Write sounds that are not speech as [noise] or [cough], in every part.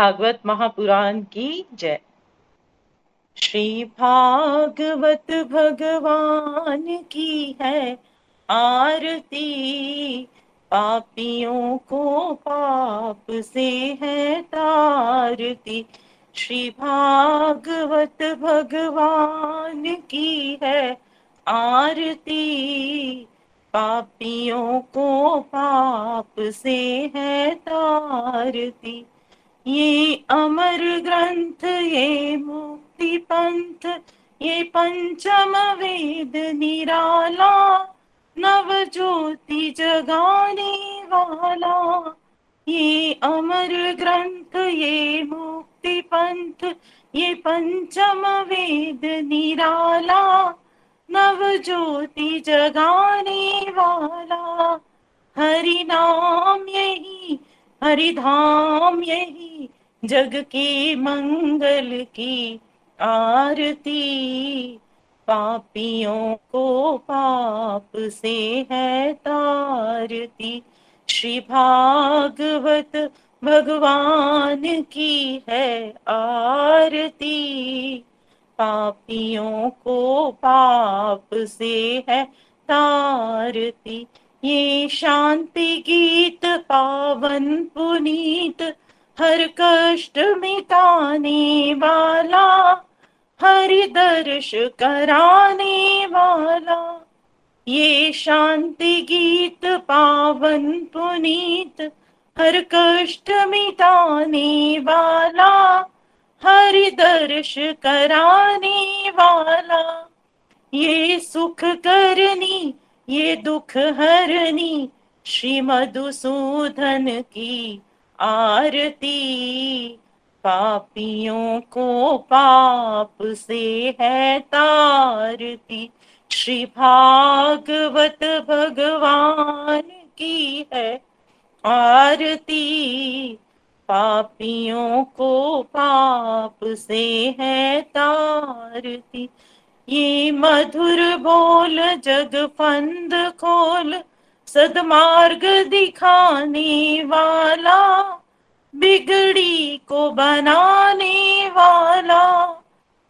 भागवत महापुराण की जय। श्री भागवत भगवान की है आरती, पापियों को पाप से है तारती। श्री भागवत भगवान की है आरती, पापियों को पाप से है तारती। ये अमर ग्रंथ, ये मुक्ति पंथ, ये पंचम वेद निराला, नव ज्योति जगाने वाला। ये अमर ग्रंथ, ये मुक्ति पंथ, ये पंचम वेद निराला, नव ज्योति जगाने वाला। हरि नाम यही हरि धाम यही जग के मंगल की आरती। पापियों को पाप से है तारती। श्री भागवत भगवान की है आरती। पापियों को पाप से है तारती। ये शांति गीत पावन पुनीत, हर कष्ट मिटाने वाला हरि दर्श कराने वाला। ये शांति गीत पावन पुनीत, हर कष्ट मिटाने वाला हरि दर्श कराने वाला। ये सुख करनी ये दुख हरनी श्री मधुसूदन की आरती। पापियों को पाप से है तारती। श्री भागवत भगवान की है आरती। पापियों को पाप से है तारती। ये मधुर बोल जग फंद खोल, सदमार्ग दिखाने वाला, बिगड़ी को बनाने वाला।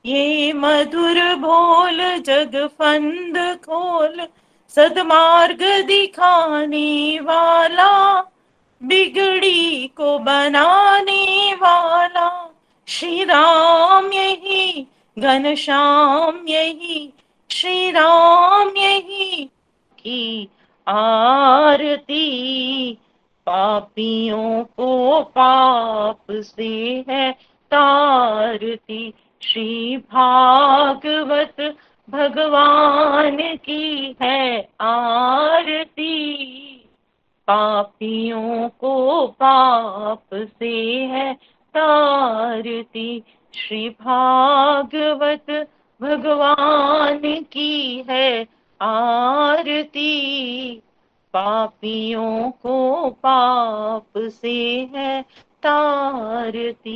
ये मधुर बोल जग फंद खोल, सदमार्ग दिखाने वाला, बिगड़ी को बनाने वाला। श्री राम यही घनश्याम यही श्री राम यही की आरती। पापियों को पाप से है तारती। श्री भागवत भगवान की है आरती। पापियों को पाप से है तारती। श्री भागवत भगवान की है आरती। पापियों को पाप से है तारती।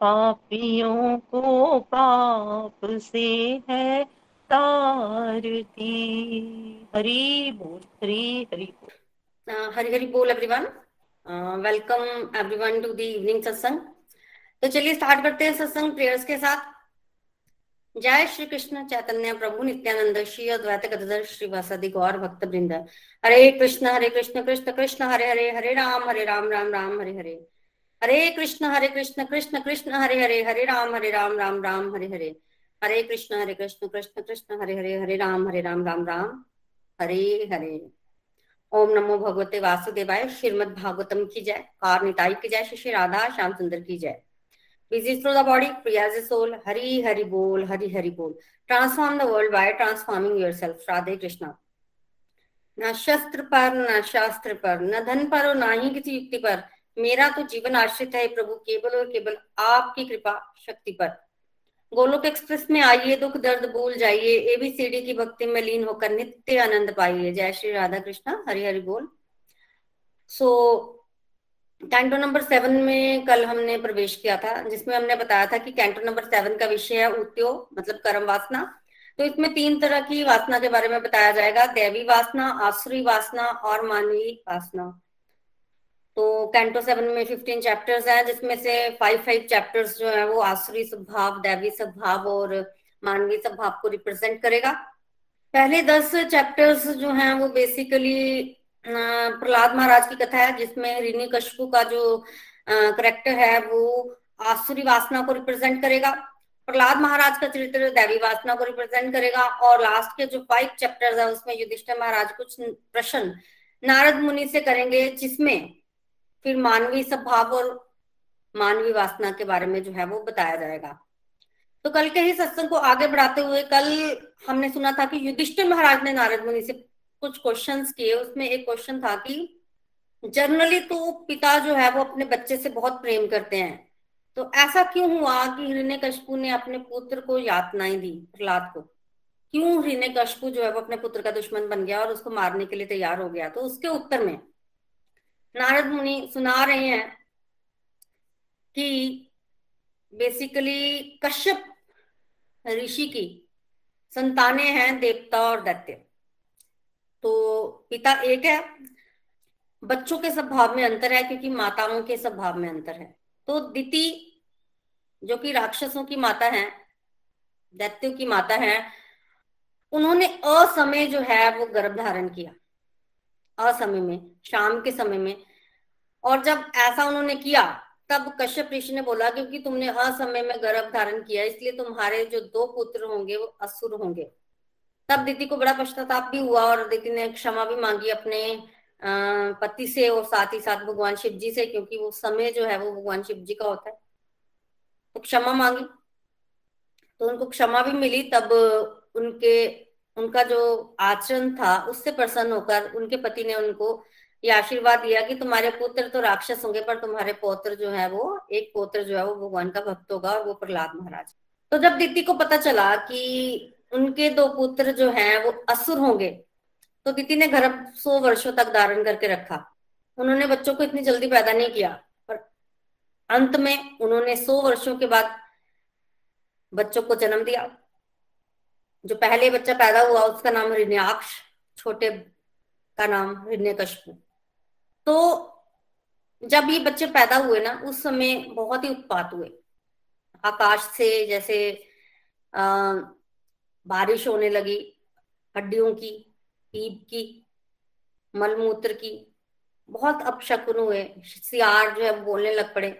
पापियों को पाप से है तारती। हरी बोल, हरी हरी बोल। हरी हरी बोल everyone welcome everyone to the evening satsang तो चलिए स्टार्ट करते हैं सत्संग प्रेयर्स के साथ। जय श्री कृष्ण चैतन्य प्रभु नित्यानंद, श्री अद्वैत गदधर, श्री वासदि गौर भक्त वृंद। हरे कृष्ण हरे कृष्ण कृष्ण कृष्ण, हरे हरे हरे राम हरे राम राम राम, हरे हरे। हरे कृष्ण हरे कृष्ण कृष्ण कृष्ण, हरे हरे हरे राम हरे राम राम राम, हरे हरे। हरे कृष्ण हरे कृष्ण कृष्ण कृष्ण, हरे हरे हरे राम हरे राम राम राम, हरे हरे। ओम नमो भगवते वासुदेवाय श्रीमद भागवतम की जय कार निताई की जय श्री राधा, श्याम सुंदर की जय। Busy through the body? Free as a soul. Hari hari bol, hari hari bol. Transform the world by transforming yourself. Radhe krishna. न शस्त्र पर न शास्त्र पर न धन पर और ना ही किसी युक्ति पर मेरा तो जीवन आश्रित है प्रभु केवल और केवल आपकी कृपा शक्ति पर गोलोक एक्सप्रेस में आइए दुख दर्द भूल जाइए एबीसीडी की भक्ति में लीन होकर नित्य आनंद पाइए जय श्री राधा कृष्णा हरि हरि बोल सो कैंटो नंबर सेवन में कल हमने प्रवेश किया था, जिसमें हमने बताया था कि कैंटो नंबर सेवन का विषय है उद्यो मतलब कर्म वासना। तो इसमें तीन तरह की वासना के बारे में बताया जाएगा, देवी वासना, आसुरी वासना और मानवीय वासना। तो कैंटो सेवन में फिफ्टीन चैप्टर्स हैं, जिसमें से फाइव फाइव चैप्टर्स जो है, वो आसुरी स्वभाव दैवी स्वभाव और मानवीय स्वभाव को रिप्रेजेंट करेगा। पहले दस चैप्टर्स जो हैं, वो बेसिकली प्रहलाद महाराज की कथा है, जिसमें ऋणी कशपू का जो करेक्टर है, वो आसुरी वासना को रिप्रेजेंट करेगा। प्रहलाद महाराज का चरित्र दैवी वासना को रिप्रेजेंट करेगा और लास्ट के जो फाइव चैप्टर्स है, उसमें युधिष्ठिर महाराज कुछ प्रश्न नारद मुनि से करेंगे, जिसमें फिर मानवीय स्वभाव और मानवीय वासना के बारे में जो है, वो बताया जाएगा। तो कल के ही सत्संग को आगे बढ़ाते हुए कल हमने सुना था कि युधिष्ठिर महाराज ने नारद मुनि से कुछ क्वेश्चंस किए उसमें एक क्वेश्चन था कि जनरली तो पिता जो है वो अपने बच्चे से बहुत प्रेम करते हैं। तो ऐसा क्यों हुआ कि हिरण्य कशपू ने अपने पुत्र को यातनाएँ दी, प्रहलाद को? क्यों हिरण्य कशपू जो है वो अपने पुत्र का दुश्मन बन गया और उसको मारने के लिए तैयार हो गया? तो उसके उत्तर में नारद मुनि सुना रहे हैं कि बेसिकली कश्यप ऋषि की संतानें हैं देवता और दैत्य। तो पिता एक है। बच्चों के स्वभाव में अंतर है क्योंकि माताओं के स्वभाव में अंतर है। तो दिति, जो कि राक्षसों की माता है, दैत्यों की माता है, उन्होंने असमय जो है वो गर्भ धारण किया। असमय में, शाम के समय में। और जब ऐसा उन्होंने किया, तब कश्यप ऋषि ने बोला, क्योंकि तुमने असमय में गर्भ धारण किया, इसलिए तुम्हारे जो दो पुत्र होंगे वो असुर होंगे। तब दीदी को बड़ा पश्चाताप भी हुआ और दीदी ने क्षमा भी मांगी अपने पति से और साथ ही साथ भगवान शिव जी से, क्योंकि वो समय जो है वो भगवान शिव जी का होता है। तो क्षमा मांगी। तो उनको क्षमा भी मिली, तब उनके, उनका जो आचरण था, उससे प्रसन्न होकर उनके पति ने उनको ये आशीर्वाद दिया कि तुम्हारे पुत्र तो राक्षस होंगे, पर तुम्हारे पौत्र जो है वो, एक पौत्र जो है वो भगवान का भक्त होगा और वो प्रहलाद महाराज। तो जब दीदी को पता चला कि उनके दो पुत्र जो हैं वो असुर होंगे। तो दीदी ने गर्भ सौ वर्षों तक धारण करके रखा। उन्होंने बच्चों को इतनी जल्दी पैदा नहीं किया पर अंत में उन्होंने सौ वर्षों के बाद बच्चों को जन्म दिया। जो पहले बच्चा पैदा हुआ उसका नाम हृणयाक्ष छोटे का नाम हृण्यकशपु तो जब ये बच्चे पैदा हुए ना उस समय बहुत ही उत्पात हुए। आकाश से जैसे आ, बारिश होने लगी, हड्डियों की, पीप की, मलमूत्र की, बहुत अपशकुन हुए, सियार जो है बोलने लग पड़े,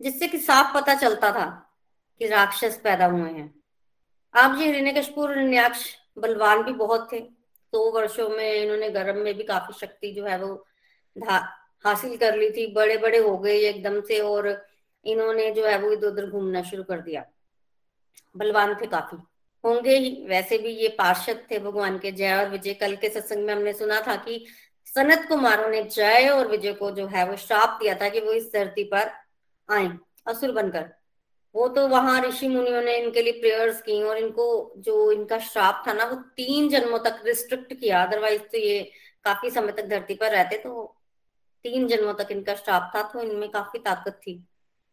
जिससे कि साफ़ पता चलता था कि राक्षस पैदा हुए हैं। आप जी हिरण्यकशपुर न्याक्ष बलवान भी बहुत थे, दो तो वर्षों में इन्होंने गर्भ में भी काफ़ी शक्ति जो है वो हासिल कर ली थी बड़े बड़े हो गए एकदम से और इन्होंने जो है वो इधर उधर घूमना शुरू कर दिया। बलवान थे काफ़ी। होंगे ही। वैसे भी ये पार्षद थे भगवान के जय और विजय। कल के सत्संग में हमने सुना था कि सनत कुमारों ने जय और विजय को जो है वो श्राप दिया था कि वो इस धरती पर आए असुर बनकर। वो तो वहाँ ऋषि मुनियों ने इनके लिए प्रेयर्स की और इनको जो इनका श्राप था ना, वो तीन जन्मों तक रिस्ट्रिक्ट किया। अदरवाइज़ तो ये काफ़ी समय तक धरती पर रहते तो तीन जन्मों तक इनका श्राप था तो इनमें काफ़ी ताकत थी।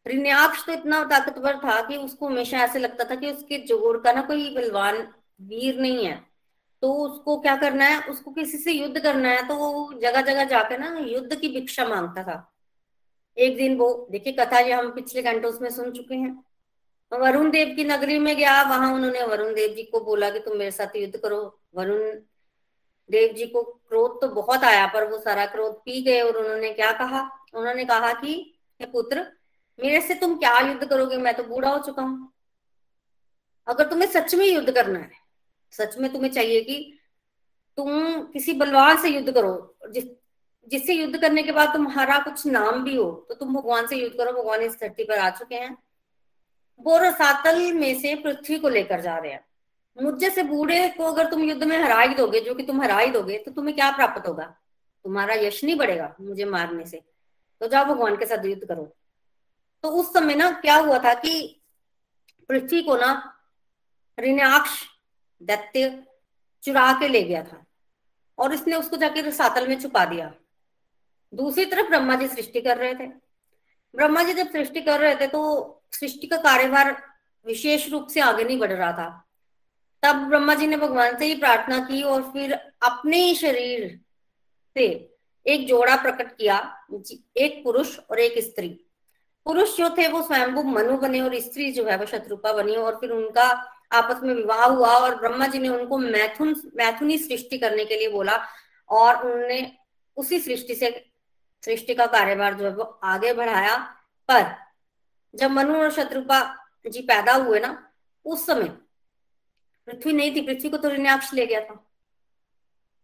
रिन्याक्ष तो इतना ताकतवर था कि उसको हमेशा ऐसे लगता था कि उसके जोड़ का ना कोई बलवान वीर नहीं है। तो उसको क्या करना है? उसको किसी से युद्ध करना है तो वो जगह जगह जाकर ना युद्ध की भिक्षा माँगता था। एक दिन वो, देखिए कथा ये हम पिछले घंटों में सुन चुके हैं। वरुण देव की नगरी में गया, वहाँ उन्होंने वरुण देव जी को बोला कि तुम मेरे साथ युद्ध करो। वरुण देव जी को क्रोध तो बहुत आया, पर वो सारा क्रोध पी गए और उन्होंने क्या कहा? उन्होंने कहा कि पुत्र मेरे से तुम क्या युद्ध करोगे? मैं तो बूढ़ा हो चुका हूँ। अगर तुम्हें सच में युद्ध करना है, सच में तुम्हें चाहिए कि तुम किसी बलवान से युद्ध करो, जिस, जिससे युद्ध करने के बाद तुम्हारा कुछ नाम भी हो तो तुम भगवान से युद्ध करो। भगवान इस धरती पर आ चुके हैं। वो रसातल में से पृथ्वी को लेकर जा रहे हैं। मुझ से बूढ़े को अगर तुम युद्ध में हरा ही दोगे, जो कि तुम हरा ही दोगे तो तुम्हें क्या प्राप्त होगा? तुम्हारा यश नहीं बढ़ेगा मुझे मारने से। तो जाओ भगवान के साथ युद्ध करो। तो उस समय ना क्या हुआ था कि पृथ्वी को ना ऋणाक्ष दैत्य चुरा के ले गया था और इसने उसको जाके रसातल में छुपा दिया। दूसरी तरफ़ ब्रह्मा जी सृष्टि कर रहे थे। ब्रह्मा जी जब सृष्टि कर रहे थे तो सृष्टि का कार्यभार विशेष रूप से आगे नहीं बढ़ रहा था। तब ब्रह्मा जी ने भगवान से ही प्रार्थना की और फिर अपने ही शरीर से एक जोड़ा प्रकट किया एक पुरुष और एक स्त्री। पुरुष जो थे वो स्वयंभू मनु बने और स्त्री जो है वो शत्रुपा बनी और फिर उनका आपस में विवाह हुआ और ब्रह्मा जी ने उनको मैथुन, मैथुनी सृष्टि करने के लिए बोला और उन्होंने उसी सृष्टि से, सृष्टि का कार्यभार जो है वो आगे बढ़ाया। पर जब मनु और शत्रुपा जी पैदा हुए ना, उस समय पृथ्वी नहीं थी, पृथ्वी को तो ऋण्याक्ष ले गया था।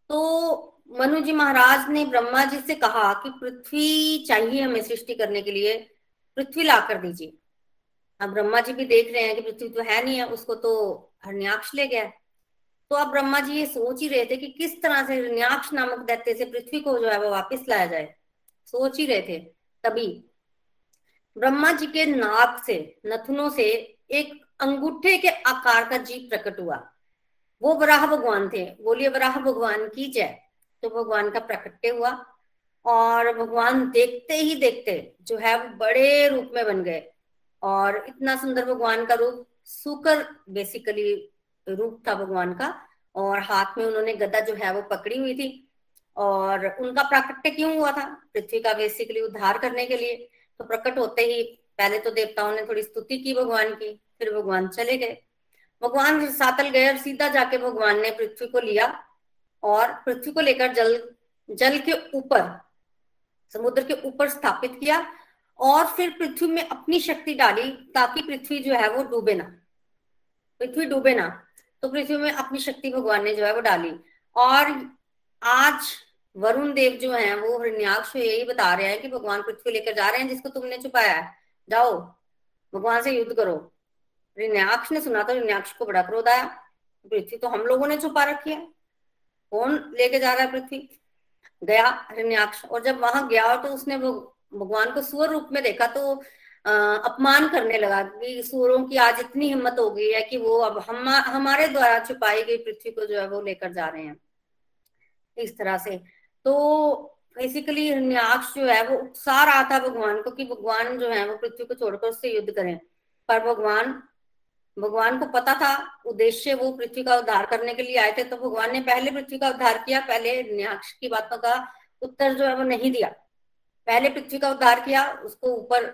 तो मनु जी महाराज ने ब्रह्मा जी से कहा कि पृथ्वी चाहिए हमें सृष्टि करने के लिए। पृथ्वी ला कर दीजिए। अब ब्रह्मा जी भी देख रहे हैं कि पृथ्वी तो है नहीं है, उसको तो हरण्याक्ष ले गया। तो अब ब्रह्मा जी ये सोच ही रहे थे कि किस तरह से हरण्याक्ष नामक दैत्य से पृथ्वी को जो है वो वापिस लाया जाए। सोच ही रहे थे तभी। ब्रह्मा जी के नाक से, नथुनों से एक अंगूठे के आकार का जीव प्रकट हुआ। वो वराह भगवान थे। बोलिए, वराह भगवान की जय। तो भगवान का प्रकट्य हुआ। और भगवान देखते ही देखते जो है वो बड़े रूप में बन गए। और इतना सुंदर भगवान का रूप, सुकर बेसिकली रूप था भगवान का। और हाथ में उन्होंने गदा जो है वो पकड़ी हुई थी। और उनका प्राकट्य क्यों हुआ था? पृथ्वी का बेसिकली उद्धार करने के लिए। तो प्रकट होते ही पहले तो देवताओं ने थोड़ी स्तुति की भगवान की, फिर भगवान चले गए। भगवान सातल गए और सीधा जाके भगवान ने पृथ्वी को लिया। और पृथ्वी को लेकर जल जल के ऊपर समुद्र के ऊपर स्थापित किया और फिर पृथ्वी में अपनी शक्ति डाली ताकि पृथ्वी जो है वो डूबे ना। पृथ्वी डूबे ना तो पृथ्वी में अपनी शक्ति भगवान ने जो है वो डाली। और आज वरुण देव जो है वो हिरण्याक्ष यही बता रहे हैं कि भगवान पृथ्वी लेकर जा रहे हैं, जिसको तुमने छुपाया है। जाओ, भगवान से युद्ध करो। हिरण्याक्ष ने सुना तो हिरण्याक्ष को बड़ा क्रोध आया। पृथ्वी तो हम लोगों ने छुपा रखी है। कौन लेके जा रहा है पृथ्वी? गया हिरण्याक्ष। और जब वहाँ गया तो उसने वो भगवान को सुअर रूप में देखा तो अपमान करने लगा कि सूरों की आज इतनी हिम्मत हो गई है कि वो अब हम, हमारे द्वारा छुपाई गई पृथ्वी को जो है वो लेकर जा रहे हैं। इस तरह से। तो बेसिकली हिरण्याक्ष जो है वो उकसा रहा था भगवान को कि भगवान जो है वो पृथ्वी को छोड़कर उससे युद्ध करें। पर भगवान भगवान को पता था, उद्देश्य वो पृथ्वी का उद्धार करने के लिए आए थे तो भगवान ने पहले पृथ्वी का उद्धार किया, पहले न्याक्ष की बातों का उत्तर जो है वो नहीं दिया। पहले पृथ्वी का उद्धार किया, उसको ऊपर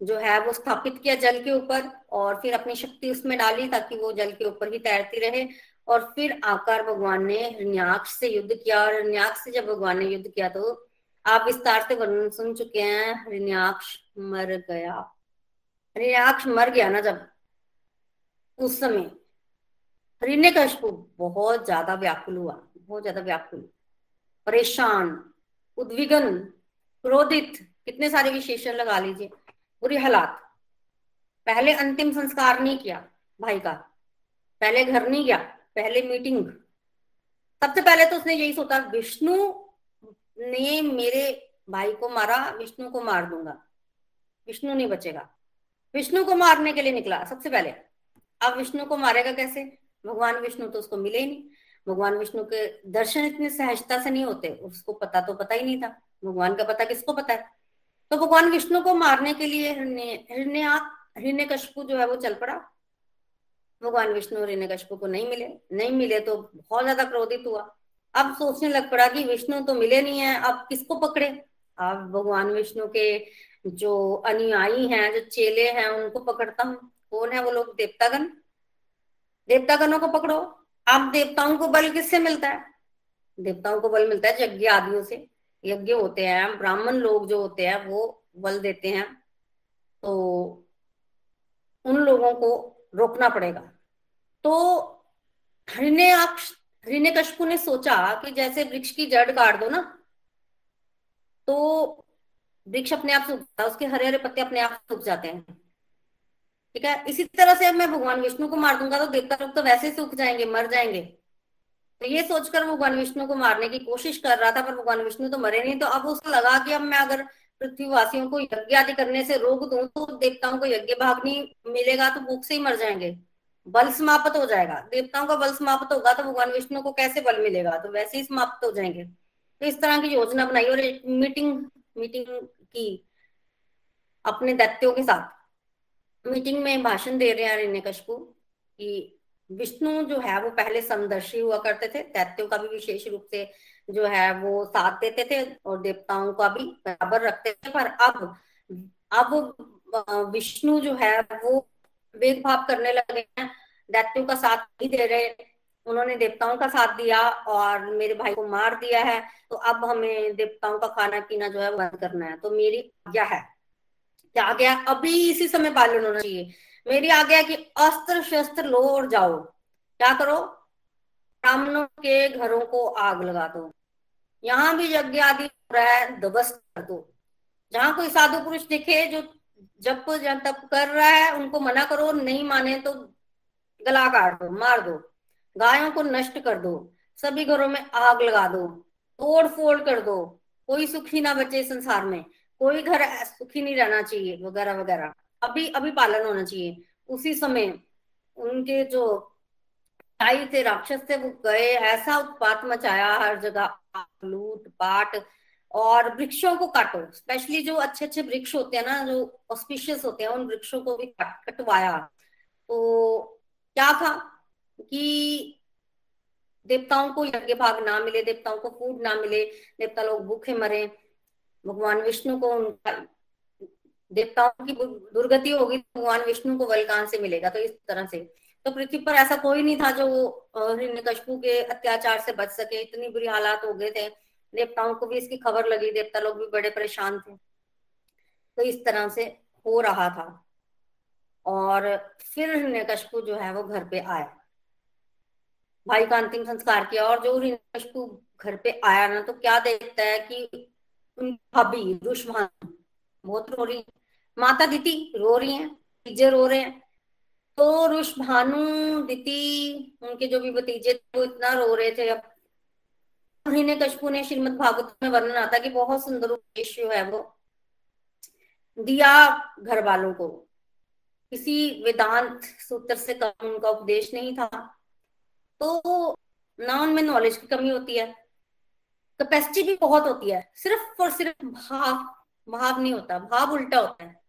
जो है वो स्थापित किया जल के ऊपर, और फिर अपनी शक्ति उसमें डाली ताकि वो जल के ऊपर ही तैरती रहे। और फिर आकर भगवान ने हृण्याक्ष से युद्ध किया, और हृण्याक्ष से जब भगवान ने युद्ध किया तो आप विस्तार से वर्णन सुन चुके हैं हृण्याक्ष मर गया। हृण्याक्ष मर गया ना जब, उस समय। हिरण्यकशिपु बहुत ज़्यादा व्याकुल हुआ, बहुत ज़्यादा व्याकुल। परेशान उद्विघन क्रोधित, कितने सारे विशेषण लगा लीजिए, बुरी हालात। पहले अंतिम संस्कार नहीं किया भाई का, पहले घर नहीं गया, पहले मीटिंग सबसे पहले तो उसने यही सोचा, विष्णु ने मेरे भाई को मारा, विष्णु को मार दूँगा। विष्णु नहीं बचेगा। विष्णु को मारने के लिए निकला, सबसे पहले। अब विष्णु को मारेगा कैसे? भगवान विष्णु तो उसको मिले ही नहीं। भगवान विष्णु के दर्शन इतने सहजता से नहीं होते, उसको पता तो पता ही नहीं था। भगवान का पता किसको पता है? तो भगवान विष्णु को मारने के लिए हृण्य हृण्य कशपू जो है वो चल पड़ा। भगवान विष्णु और हिरण्यकशिपु को नहीं मिले। नहीं मिले तो बहुत ज़्यादा क्रोधित हुआ। अब सोचने लग पड़ा कि विष्णु तो मिले नहीं है, अब किसको पकड़े? अब भगवान विष्णु के जो अनुयायी हैं, जो चेले हैं, उनको पकड़ता हूँ। कौन है वो लोग? देवतागण। देवतागणों को पकड़ो। अब देवताओं को बल किससे मिलता है? देवताओं को बल मिलता है यज्ञ आदियों से। यज्ञ होते हैं, ब्राह्मण लोग जो होते हैं, वो बल देते हैं। तो उन लोगों को रोकना पड़ेगा। तो हरिण्य कशपू ने सोचा कि जैसे वृक्ष की जड़ काट दो ना तो वृक्ष अपने आप सूख जाता है, उसके हरे हरे पत्ते अपने आप सूख जाते हैं। ठीक है? इसी तरह से मैं भगवान विष्णु को मार दूँगा तो देवता लोग तो वैसे सूख जाएँगे, मर जाएँगे। तो ये सोचकर भगवान विष्णु को मारने की कोशिश कर रहा था, पर भगवान विष्णु तो मरे नहीं। तो अब उसको लगा कि अब मैं अगर पृथ्वीवासियों को यज्ञ आदि करने से रोक दूँ तो देवताओं को यज्ञ भाग नहीं मिलेगा तो भूख से ही मर जाएँगे। बल समाप्त हो जाएगा। देवताओं का बल समाप्त होगा तो भगवान विष्णु को कैसे बल मिलेगा? तो वैसे ही समाप्त हो जाएँगे। तो इस तरह की योजना बनाई और एक मीटिंग मीटिंग की अपने दैत्यों के साथ। मीटिंग में भाषण दे रहे हैं हिरण्यकशपु कि विष्णु जो है वो पहले समदर्शी हुआ करते थे। दैत्यों का भी विशेष रूप से जो है वो साथ देते थे और देवताओं का भी बराबर रखते थे। पर अब अब विष्णु जो है वो भेदभाव करने लगे हैं। दैत्यों का साथ नहीं दे रहे। उन्होंने देवताओं का साथ दिया और मेरे भाई को मार दिया है तो अब हमें देवताओं का खाना पीना जो है बंद करना है। तो मेरी आज्ञा है क्या आज्ञा अभी इसी समय पालन होना चाहिए। मेरी आज्ञा कि अस्त्र शस्त्र लो और जाओ। क्या करो? ब्राह्मणों के घरों को आग लगा दो। यहाँ भी यज्ञ आदि हो रहा है, ध्वस्त कर दो। जहाँ कोई साधु पुरुष दिखे जो जब तप कर रहा है, उनको मना करो, नहीं माने तो गला काट दो, मार दो। गायों को नष्ट कर दो, सभी घरों में आग लगा दो, तोड़ फोड़ कर दो। कोई सुखी ना बचे संसार में, कोई घर सुखी नहीं रहना चाहिए, वगैरह वगैरह। अभी अभी पालन होना चाहिए। उसी समय उनके जो भाई थे, राक्षस थे, वो गए, ऐसा उत्पात मचाया हर जगह लूट, पाट, और वृक्षों को काटो। स्पेशली जो अच्छे अच्छे वृक्ष होते हैं ना, जो ऑस्पिशियस होते हैं, उन वृक्षों को भी कटवाया। तो क्या था? कि देवताओं को यज्ञ भाग ना मिले, देवताओं को फ़ूड ना मिले, देवता लोग भूखे मरे, भगवान विष्णु को उनका, देवताओं की दुर्गति होगी, भगवान विष्णु को बल कहाँ से मिलेगा तो इस तरह से। तो पृथ्वी पर ऐसा कोई नहीं था जो हिरण्यकशपु के अत्याचार से बच सके, इतनी बुरी हालात हो गए थे। देवताओं को भी इसकी खबर लगी, देवता लोग भी बड़े परेशान थे। तो इस तरह से हो रहा था। और फिर हिरण्यकशपु जो है, वो घर पे आया। भाई का अंतिम संस्कार किया और जो हिरण्यकशपु घर पे आया ना तो क्या देखता है कि भाभी दुष्मान बहुत रो रही माता दीति रो रही हैं, भतीजे रो रहे हैं। तो रुष भानु दीति उनके जो भी भतीजे थे, वो इतना रो रहे थे। अब हिरण्य कशपू ने श्रीमद भागवत में वर्णन आता कि बहुत सुंदर उपदेश जो है वो दिया घर वालों को। किसी वेदांत सूत्र से कम उनका उपदेश नहीं था। तो ना उनमें नॉलेज की कमी होती है। कैपेसिटी भी बहुत होती है। सिर्फ़ और सिर्फ़ भाव भाव नहीं होता। भाव उल्टा होता है।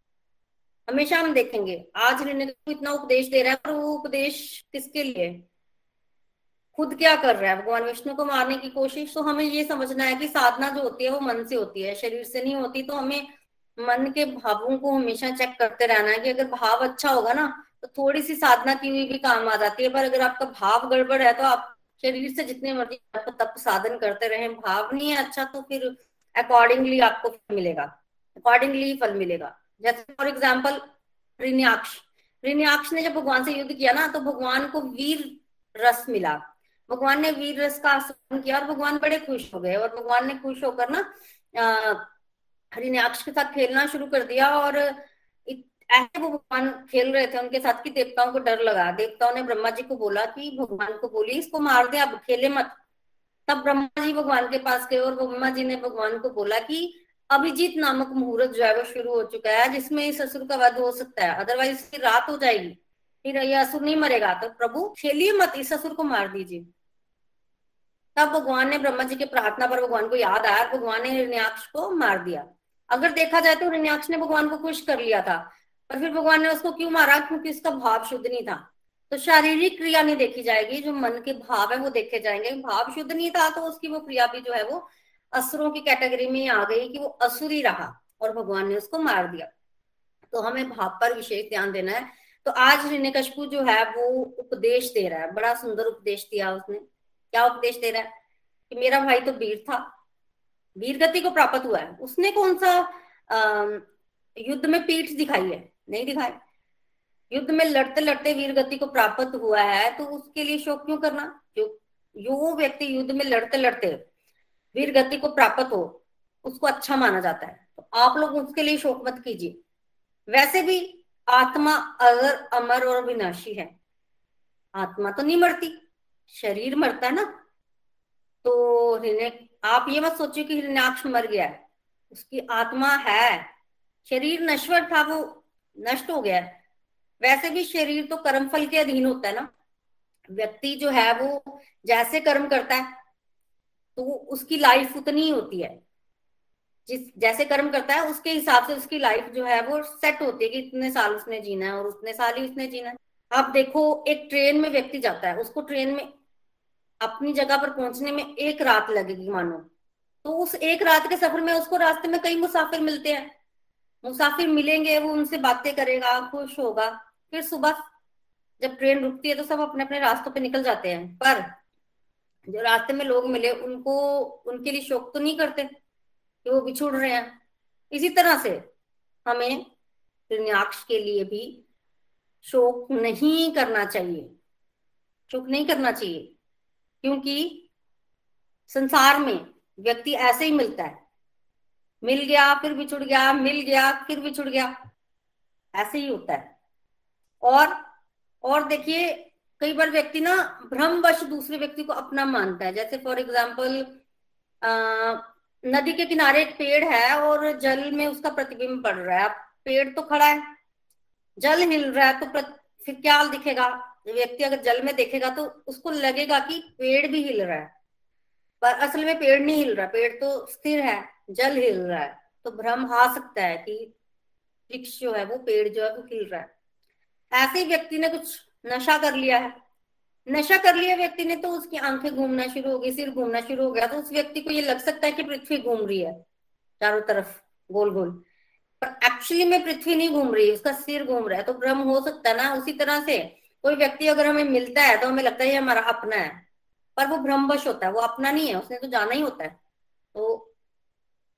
हमेशा हम देखेंगे, आज इतना उपदेश दे रहा है और वो उपदेश किसके लिए? खुद क्या कर रहा है? भगवान विष्णु को मारने की कोशिश तो हमें ये समझना है कि साधना जो होती है, वो मन से होती है। शरीर से नहीं होती तो हमें मन के भावों को हमेशा चेक करते रहना है कि अगर भाव अच्छा होगा ना तो थोड़ी सी साधना की हुई भी काम आ जाती है, पर अगर आपका भाव गड़बड़ है तो आप शरीर से जितने मर्ज़ी तप साधन करते रहे। भाव नहीं है अच्छा तो फिर अकॉर्डिंगली आपको फल मिलेगा। अकॉर्डिंगली फल मिलेगा। जैसे फॉर एग्ज़ाम्पल ऋण्याक्ष ऋण्याक्ष ने जब भगवान से युद्ध किया ना तो भगवान को वीर रस मिला। भगवान ने वीर रस का आसन किया और भगवान बड़े खुश हो गए और भगवान ने खुश होकर ना हरिण्याक्ष के साथ खेलना शुरू कर दिया और ऐसे वो भगवान खेल रहे थे, उनके साथ कि देवताओं को डर लगा। देवताओं ने ब्रह्मा जी को बोला कि भगवान को बोली, इसको मार दे, अब खेले मत। तब ब्रह्मा जी भगवान के पास गए और ब्रह्मा जी ने भगवान को बोला कि अभिजीत नामक मुहूर्त जो है वो शुरू हो चुका है। जिसमें इस असुर का वध हो सकता है। अदरवाइज़ इसकी रात हो जाएगी। फिर यह असुर नहीं मरेगा। तो प्रभु, खेलिए मत, इस असुर को मार दीजिए। तब भगवान ने ब्रह्मा जी के प्रार्थना पर भगवान को याद आया भगवान ने हिरण्याक्ष को मार दिया। अगर देखा जाए तो हिरण्याक्ष ने भगवान को खुश कर लिया था। पर फिर भगवान ने उसको क्यों मारा? क्योंकि उसका भाव शुद्ध नहीं था। तो शारीरिक क्रिया नहीं देखी जाएगी, जो मन के भाव है वो देखे जाएँगे। भाव शुद्ध नहीं था तो उसकी वो क्रिया भी जो है वो असुरों की कैटेगरी में आ गई कि वो असुरी रहा और भगवान ने उसको मार दिया। तो हमें भाव पर विशेष ध्यान देना है। तो आज हिरण्यकशपु जो है वो उपदेश दे रहा है। बड़ा सुंदर उपदेश दिया उसने। क्या उपदेश दे रहा है? कि मेरा भाई तो वीर था। वीर गति को प्राप्त हुआ है। उसने कौन सा युद्ध में पीठ दिखाई है? नहीं दिखाई युद्ध में लड़ते लड़ते वीर गति को प्राप्त हुआ है तो उसके लिए शोक क्यों करना? जो जो व्यक्ति युद्ध में लड़ते लड़ते वीर गति को प्राप्त हो, उसको अच्छा माना जाता है। तो आप लोग उसके लिए शोक मत कीजिए। वैसे भी आत्मा अगर अमर और विनाशी है, आत्मा तो नहीं मरती, शरीर मरता है ना। तो हृदय आप ये मत सोचिए कि हिरण्याक्ष मर गया है। उसकी आत्मा है, शरीर नश्वर था वो नष्ट हो गया है। वैसे भी शरीर तो कर्म फल के अधीन होता है ना। व्यक्ति जो है वो जैसे कर्म करता है तो उसकी लाइफ उतनी ही होती है। जिस, जैसे कर्म करता है, उसके हिसाब से उसकी लाइफ जो है वो सेट होती है कि इतने साल उसने जीना है और उतने साल ही उसने जीना है। आप देखो, एक ट्रेन में व्यक्ति जाता है, उसको ट्रेन में अपनी जगह पर पहुँचने में एक रात लगेगी, मानो। तो उस एक रात के सफ़र में उसको रास्ते में कई मुसाफिर मिलते हैं। मुसाफिर मिलेंगे, वो उनसे बातें करेगा, खुश होगा। फिर सुबह जब ट्रेन रुकती है तो सब अपने अपने रास्तों पे निकल जाते हैं। पर जो रास्ते में लोग मिले, उनको, उनके लिए शोक तो नहीं करते कि वो बिछुड़ रहे हैं। इसी तरह से हमें हिरण्याक्ष के लिए भी शोक नहीं करना चाहिए। शोक नहीं करना चाहिए, क्योंकि संसार में व्यक्ति ऐसे ही मिलता है। मिल गया, फिर बिछुड़ गया, मिल गया, फिर बिछुड़ गया। ऐसे ही होता है। और और देखिए, कई बार व्यक्ति ना भ्रमवश दूसरे व्यक्ति को अपना मानता है। जैसे फॉर एग्ज़ाम्पल नदी के किनारे एक पेड़ है और जल में उसका प्रतिबिंब पड़ रहा है। पेड़ तो खड़ा है, जल हिल रहा है तो फिर क्या दिखेगा? व्यक्ति अगर जल में देखेगा तो उसको लगेगा कि पेड़ भी हिल रहा है। पर असल में पेड़ नहीं हिल रहा, पेड़ तो स्थिर है, जल हिल रहा है। तो भ्रम आ सकता है कि वृक्ष जो है वो पेड़ जो है वो हिल रहा है। ऐसे ही व्यक्ति ने कुछ नशा कर लिया है। नशा कर लिया व्यक्ति ने तो उसकी आँखें घूमना शुरू हो गई, सिर घूमना शुरू हो गया। तो उस व्यक्ति को ये लग सकता है कि पृथ्वी घूम रही है, चारों तरफ़ गोल गोल पर एक्चुअली में पृथ्वी नहीं घूम रही, उसका सिर घूम रहा है। तो भ्रम हो सकता है ना, उसी तरह से कोई व्यक्ति अगर हमें मिलता है तो हमें लगता है ये हमारा अपना है। पर वो भ्रमवश होता है, वो अपना नहीं है, उसने तो जाना ही होता है। तो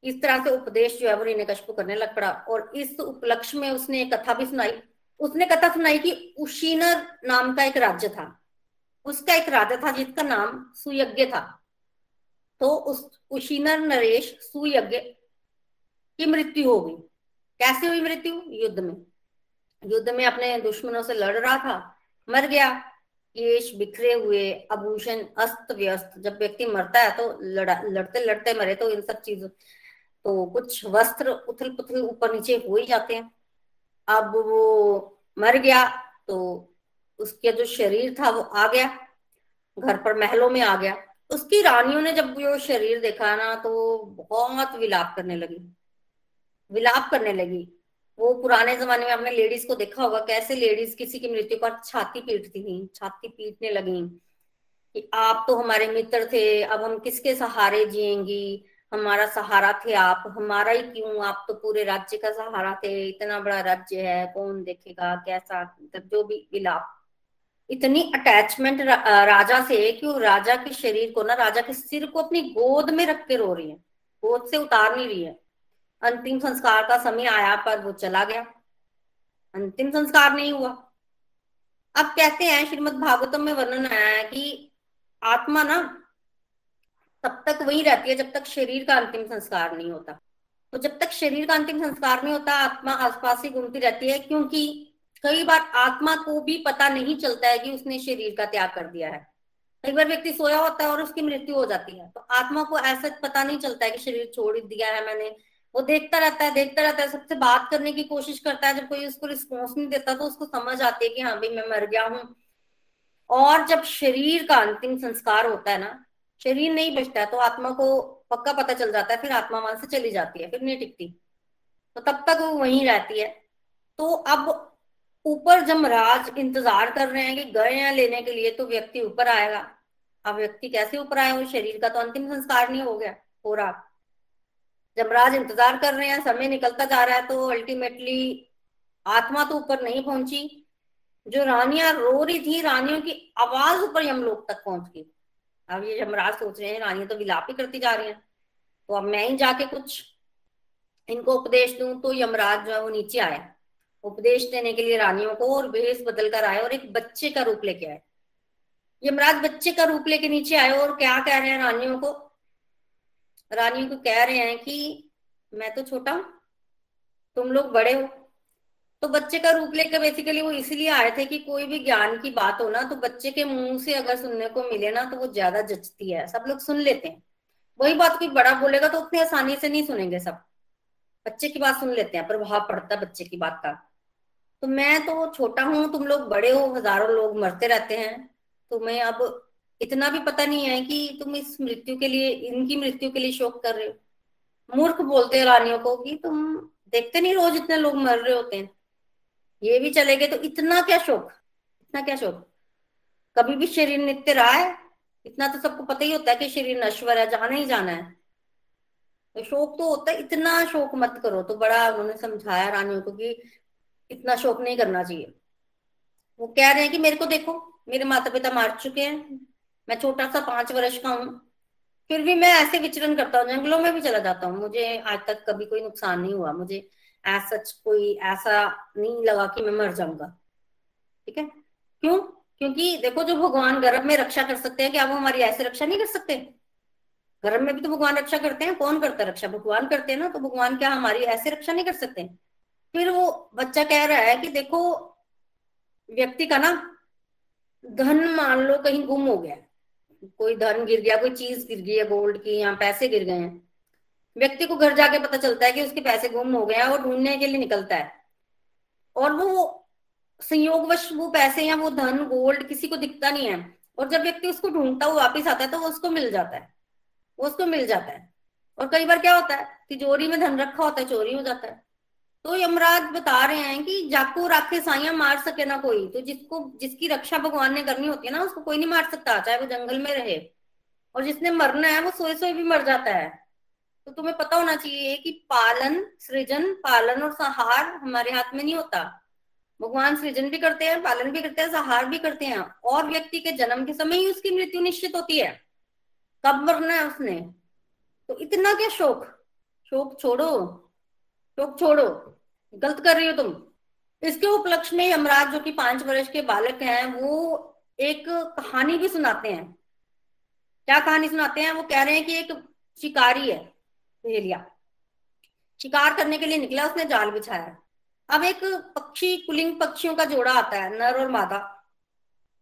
इस तरह से उपदेश जो है वो रीने कश्यप करने लग पड़ा और इस उपलक्ष्य में उसने एक कथा भी सुनाई। उसने कथा सुनाई कि उशीनर नाम का एक राज्य था। उसका एक राजा था जिसका नाम सुयज्ञ था। तो उस उशीनर नरेश सुयज्ञ की मृत्यु हो गई। कैसे हुई मृत्यु? युद्ध में। युद्ध में अपने दुश्मनों से लड़ रहा था, मर गया। केश बिखरे हुए, आभूषण अस्त व्यस्त जब व्यक्ति मरता है तो लड़ा, लड़ते लड़ते मरे तो इन सब चीज़ों तो कुछ वस्त्र उथल पुथल ऊपर नीचे हो ही जाते हैं। अब वो मर गया तो उसके जो शरीर था वो आ गया, घर पर महलों में आ गया। उसकी रानियों ने जब वो शरीर देखा ना तो बहुत विलाप करने लगी, विलाप करने लगी। वो पुराने जमाने में आपने लेडीज़ को देखा होगा कैसे लेडीज़ किसी की मृत्यु पर छाती पीटती थी, छाती पीटने लगी कि आप तो हमारे मित्र थे, अब हम किसके सहारे जिएँगी? हमारा सहारा थे आप, हमारा ही क्यों? आप तो पूरे राज्य का सहारा थे, इतना बड़ा राज्य है, कौन देखेगा कैसा मतलब जो भी विलाप इतनी अटैचमेंट राजा से है कि वो राजा के शरीर को ना, राजा के सिर को अपनी गोद में रख के रो रही है, गोद से उतार नहीं रही है। अंतिम संस्कार का समय आया, पर वो चला गया। अंतिम संस्कार नहीं हुआ। अब कहते हैं, श्रीमद भागवतम में वर्णन आया है कि आत्मा ना तब तक वही रहती है जब तक शरीर का अंतिम संस्कार नहीं होता। तो जब तक शरीर का अंतिम संस्कार नहीं होता, आत्मा आसपास ही घूमती रहती है, क्योंकि कई बार आत्मा को भी पता नहीं चलता है कि उसने शरीर का त्याग कर दिया है। कई बार व्यक्ति सोया होता है और उसकी मृत्यु हो जाती है। तो आत्मा को ऐसा पता नहीं चलता है कि शरीर छोड़ दिया है मैंने वो देखता रहता है, देखता रहता है, सबसे बात करने की कोशिश करता है। जब कोई उसको रिस्पॉन्स नहीं देता तो उसको समझ आती है कि हाँ भाई, मैं मर गया हूँ। और जब शरीर का अंतिम संस्कार होता है ना, शरीर नहीं बचता है तो आत्मा को पक्का पता चल जाता है, फिर आत्मा वहाँ से चली जाती है, फिर नहीं टिकती। तो तब तक वो वहीं रहती है। तो अब ऊपर जमराज इंतज़ार कर रहे हैं कि गए हैं लेने के लिए तो व्यक्ति ऊपर आएगा। अब व्यक्ति कैसे ऊपर आए उस शरीर का तो अंतिम संस्कार नहीं हो गया, हो रहा। जमराज इंतज़ार कर रहे हैं, समय निकलता जा रहा है तो अल्टीमेटली आत्मा तो ऊपर नहीं पहुँची। जो रानियाँ रो रही थी, रानियों की आवाज़ ऊपर यमलोक तक पहुँच गई। अब ये यमराज सोच रहे हैं, रानियाँ तो विलाप ही करती जा रही हैं। तो अब मैं ही जाके कुछ इनको उपदेश दूँ तो यमराज जो है वो नीचे आए उपदेश देने के लिए रानियों को और भेष बदल कर आए और एक बच्चे का रूप लेके आए यमराज बच्चे का रूप लेके नीचे आए और क्या कह रहे हैं रानियों को? रानियों को कह रहे हैं कि मैं तो छोटा हूँ, तुम लोग बड़े हो। तो बच्चे का रूप लेकर बेसिकली वो इसलिए आए थे कि कोई भी ज्ञान की बात हो ना तो बच्चे के मुँह से अगर सुनने को मिले ना तो वो ज़्यादा जचती है। सब लोग सुन लेते हैं। वही बात कोई बड़ा बोलेगा तो उतनी आसानी से नहीं सुनेंगे सब। बच्चे की बात सुन लेते हैं प्रभाव पड़ता है बच्चे की बात का। तो मैं तो छोटा हूँ, तुम लोग बड़े हो, हज़ारों लोग मरते रहते हैं। तुम्हें अब इतना भी पता नहीं है कि तुम इस मृत्यु के लिए, इनकी मृत्यु के लिए शोक कर रहे हो। मूर्ख बोलते हैं रानियों को कि तुम देखते नहीं रोज इतने लोग मर रहे होते हैं। ये भी चले गए तो इतना क्या शोक? इतना क्या शोक? कभी भी शरीर नित्य रहा है, इतना तो सबको पता ही होता है कि शरीर नश्वर है जाना ही जाना है। तो शोक तो होता है, इतना शोक मत करो। तो बड़ा उन्होंने समझाया रानियों को कि इतना शोक नहीं करना चाहिए। वो कह रहे हैं कि मेरे को देखो, मेरे माता पिता मार चुके हैं। मैं छोटा सा पाँच वर्ष का हूँ। फिर भी मैं ऐसे विचरण करता हूँ, जंगलों में भी चला जाता हूँ। मुझे आज तक कभी कोई नुकसान नहीं हुआ। मुझे ऐसा कोई ऐसा नहीं लगा कि मैं मर जाऊँगा। ठीक है? क्यों? क्योंकि देखो, जो भगवान गर्भ में रक्षा कर सकते हैं, क्या वो हमारी ऐसे रक्षा नहीं कर सकते? गर्भ में भी तो भगवान रक्षा करते हैं, कौन करता है रक्षा? भगवान करते हैं ना तो भगवान क्या हमारी ऐसे रक्षा नहीं कर सकते? फिर वो बच्चा कह रहा है कि देखो, व्यक्ति का ना, धन मान लो कहीं गुम हो गया। कोई धन गिर गया, कोई चीज़ गिर गई है गोल्ड की या पैसे गिर गए हैं। व्यक्ति को घर जाके पता चलता है कि उसके पैसे गुम हो गए हैं और ढूँढने के लिए निकलता है। और वो संयोगवश वो पैसे या वो धन गोल्ड किसी को दिखता नहीं है। और जब व्यक्ति उसको ढूंढता हुआ वापिस आता है तो वो उसको मिल जाता है। वो उसको मिल जाता है। और कई बार क्या होता है तिजोरी में धन रखा होता है, चोरी हो जाता है। तो यमराज बता रहे हैं कि जाको राखे साइया मार सके ना कोई। तो जिसको, जिसकी रक्षा भगवान ने करनी होती है ना, उसको कोई नहीं मार सकता, चाहे वो जंगल में रहे। और जिसने मरना है, वो सोए सोए भी मर जाता है। तो तुम्हें पता होना चाहिए कि पालन, सृजन, पालन और संहार हमारे हाथ में नहीं होता। भगवान सृजन भी करते हैं, पालन भी करते हैं, सहार भी करते हैं। और व्यक्ति के जन्म के समय ही उसकी मृत्यु निश्चित होती है। कब मरना है उसने? तो इतना क्या शोक? शोक छोड़ो। शोक छोड़ो। गलत कर रही हो तुम। इसके उपलक्ष्य में यमराज, जो कि पाँच वर्ष के बालक हैं, वो एक कहानी भी सुनाते हैं। क्या कहानी सुनाते हैं? वो कह रहे हैं कि एक शिकारी है भेड़िया शिकार करने के लिए निकला, उसने जाल बिछाया। अब एक पक्षी, कुलिंग पक्षियों का जोड़ा आता है, नर और मादा।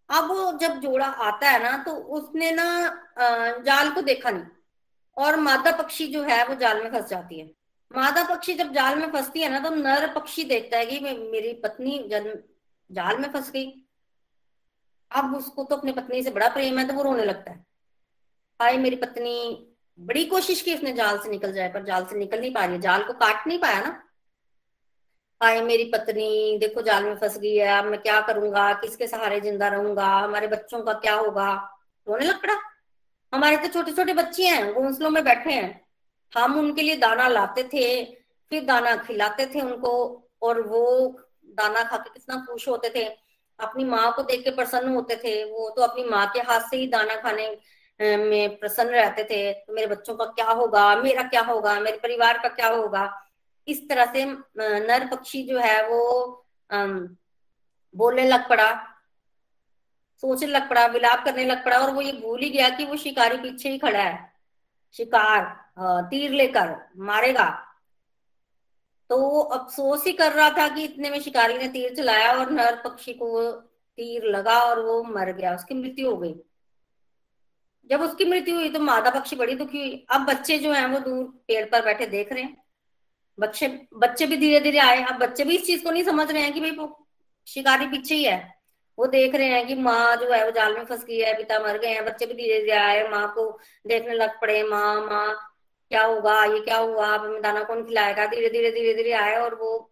अब वो जब जोड़ा आता है ना तो उसने ना जाल को देखा नहीं। और मादा पक्षी जो है, वो जाल में फंस जाती है। मादा पक्षी जब जाल में फंसती है ना तो नर पक्षी देखता है कि मेरी पत्नी जन, जाल में फंस गई। अब उसको तो अपनी पत्नी से बड़ा प्रेम है तो वो रोने लगता है। हाय मेरी पत्नी बड़ी कोशिश की उसने जाल से निकल जाए, पर जाल से निकल नहीं पा रही जाल को काट नहीं पाया ना। हाय मेरी पत्नी देखो, जाल में फंस गई है, अब मैं क्या करूँगा? किसके सहारे ज़िंदा रहूँगा? हमारे बच्चों का क्या होगा? रोने लग पड़ा। हमारे तो छोटे छोटे बच्चे हैं घोंसलों में बैठे हैं। हम उनके लिए दाना लाते थे, फिर दाना खिलाते थे उनको और वो दाना खा के कितना खुश होते थे। अपनी माँ को देख के प्रसन्न होते थे। वो तो अपनी माँ के हाथ से ही दाना खाने में प्रसन्न रहते थे। तो मेरे बच्चों का क्या होगा? मेरा क्या होगा? मेरे परिवार का क्या होगा? इस तरह से नर पक्षी जो है वो बोलने लग पड़ा, सोचने लग पड़ा, विलाप करने लग पड़ा और वो ये भूल ही गया कि वो शिकारी पीछे ही खड़ा है। शिकार। तीर लेकर मारेगा। तो वो अफसोस ही कर रहा था कि इतने में शिकारी ने तीर चलाया और नर पक्षी को तीर लगा और वो मर गया। उसकी मृत्यु हो गई। जब उसकी मृत्यु हुई तो मादा पक्षी बड़ी दुखी हुई। अब बच्चे जो हैं वो दूर पेड़ पर बैठे देख रहे हैं। बच्चे बच्चे भी धीरे धीरे आए अब बच्चे भी इस चीज़ को नहीं समझ रहे हैं कि भाई शिकारी पीछे ही है। वो देख रहे हैं कि माँ जो है वो जाल में फंस गई है, पिता मर गए हैं। बच्चे भी धीरे धीरे आए माँ को देखने लग पड़े माँ माँ क्या होगा, ये क्या हुआ, अब हमें दाना कौन खिलाएगा? धीरे धीरे धीरे धीरे आए और वो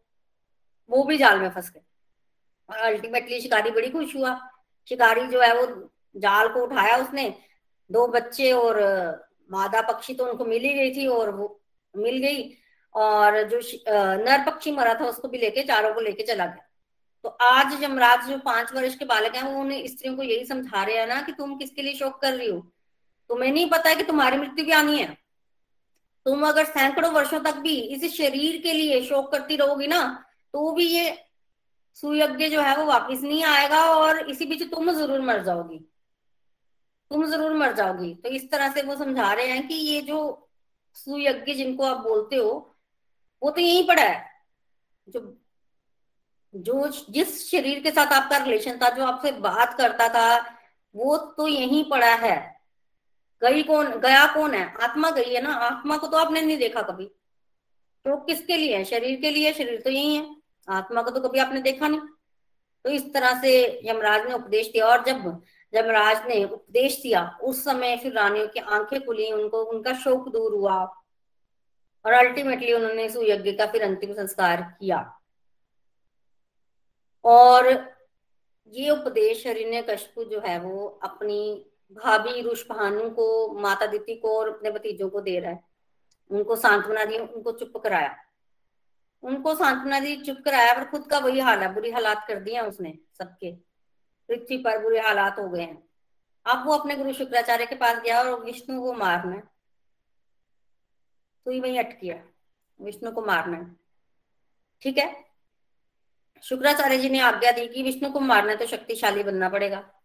वो भी जाल में फंस गए। और अल्टीमेटली शिकारी बड़ी खुश हुआ। शिकारी जो है वो जाल को उठाया उसने। दो बच्चे और मादा पक्षी तो उनको मिल ही गई थी और वो मिल गई। और जो नर पक्षी मरा था उसको भी लेके, चारों को लेके चला गया। तो आज जमराज जो पाँच वर्ष के बालक हैं, वो उन्हें स्त्रियों को यही समझा रहे हैं ना कि तुम किसके लिए शोक कर रही हो? तुम्हें नहीं पता है कि तुम्हारी मृत्यु भी आनी है। तुम अगर सैकड़ों वर्षों तक भी इस शरीर के लिए शोक करती रहोगी ना तो भी ये सुयज्ञ जो है वो वापस नहीं आएगा और इसी बीच तुम ज़रूर मर जाओगी। तुम ज़रूर मर जाओगी। तो इस तरह से वो समझा रहे हैं कि ये जो सुयज्ञ जिनको आप बोलते हो, वो तो यही पड़ा है। जो जो जिस शरीर के साथ आपका रिलेशन था, जो आपसे बात करता था, वो तो यही पड़ा है। गई कौन, गया कौन है? आत्मा गई है ना? आत्मा को तो आपने नहीं देखा कभी। तो किसके लिए है? शरीर के लिए? शरीर तो यही है। आत्मा को तो कभी आपने देखा नहीं। तो इस तरह से यमराज ने उपदेश दिया। और जब यमराज ने उपदेश दिया, उस समय फिर रानियों की आँखें खुली, उनको, उनका शोक दूर हुआ। और अल्टीमेटली उन्होंने इस यज्ञ का फिर अंतिम संस्कार किया। और ये उपदेश हरिण्य कशपु जो है, वो अपनी भाभी रुष्भानु को, माता दीति को और अपने भतीजों को दे रहा है। उनको सांत्वना दी, उनको चुप कराया। उनको सांत्वना दी, चुप कराया, पर खुद का वही हाल है। बुरी हालात कर दिया उसने सबके। पृथ्वी पर बुरे हालात हो गए हैं। अब वो अपने गुरु शुक्राचार्य के पास गया और विष्णु को मारना है। तो ही वही अटकिया विष्णु को मारना है। ठीक है? शुक्राचार्य जी ने आज्ञा दी कि विष्णु को मारना तो शक्तिशाली बनना पड़ेगा।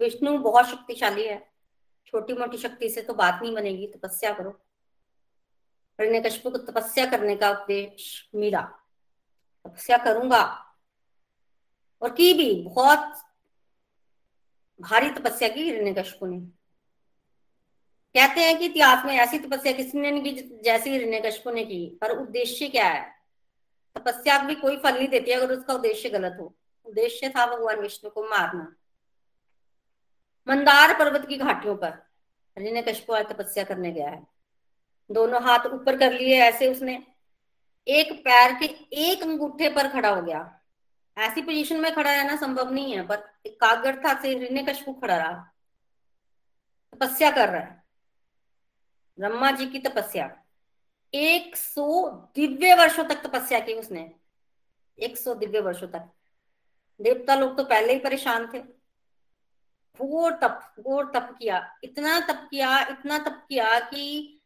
विष्णु बहुत शक्तिशाली है। छोटी मोटी शक्ति से तो बात नहीं बनेगी, तपस्या करो। कश्यप को तपस्या करने का उपदेश मिला। तपस्या करूँगा। और की भी, बहुत भारी तपस्या की हिरण्यकश्यप ने। कहते हैं कि इतिहास में ऐसी तपस्या किसी ने नहीं की जैसी हिरण्यकश्यप ने की। पर उद्देश्य क्या है? तपस्या भी कोई फल नहीं देती अगर उसका उद्देश्य गलत हो। उद्देश्य था भगवान विष्णु को मारना। मंदार पर्वत की घाटियों पर। ने कश्यप आज तपस्या करने गया है। दोनों हाथ ऊपर कर लिए ऐसे उसने। एक पैर के एक अंगूठे पर खड़ा हो गया। ऐसी पोजीशन में खड़ा रहना संभव नहीं है, पर कागरथा से ऋण्य कश्यप खड़ा रहा। तपस्या कर रहा है। ब्रह्मा जी की तपस्या। एक सौ दिव्य वर्षों तक तपस्या की उसने। एक सौ दिव्य वर्षों तक। देवता लोग तो पहले ही परेशान थे। घोर तप घोर तप किया, इतना तप किया, इतना तप किया कि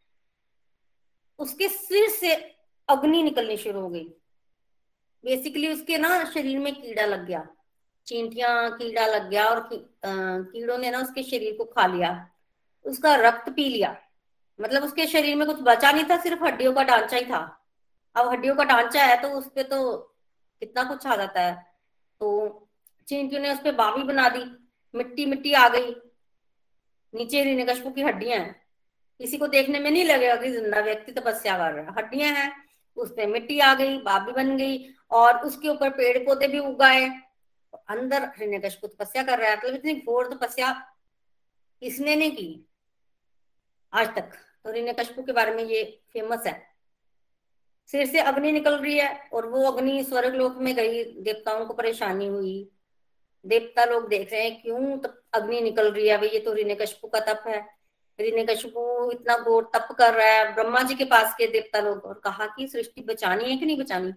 उसके सिर से अग्नि निकलनी शुरू हो गई। बेसिकली उसके ना शरीर में कीड़ा लग गया, चींटियाँ, कीड़ा लग गया और कीड़ों ने ना उसके शरीर को खा लिया, उसका रक्त पी लिया। मतलब उसके शरीर में कुछ बचा नहीं था, सिर्फ़ हड्डियों का ढांचा ही था। अब हड्डियों का ढांचा है तो उस पर तो कितना कुछ आ जाता है। तो चींटियों ने उस पर बावी बना दी मिट्टी मिट्टी आ गई। नीचे हिरण्यकश्यप की हड्डियाँ हैं। किसी को देखने में नहीं लगेगा कि ज़िंदा व्यक्ति तपस्या कर रहा है। हड्डियाँ हैं, उसमें मिट्टी आ गई बाबी बन गई और उसके ऊपर पेड़ पौधे भी उगाए अंदर हिरण्यकश्यप तपस्या कर रहा है। मतलब इतनी घोर तपस्या किसने नहीं की? आज तक। तो हिरण्यकश्यप के बारे में ये फ़ेमस है। सिर से अग्नि निकल रही है और वो अग्नि स्वर्ग लोक में गई, देवताओं को परेशानी हुई। देवता लोग देख रहे हैं, क्यों तप, अग्नि निकल रही है? भाई ये तो हिरण्यकश्यप का तप है। हिरण्यकश्यप इतना घोर तप कर रहा है, ब्रह्मा जी के पास के देवता लोग, और कहा कि सृष्टि बचानी है कि नहीं बचानी?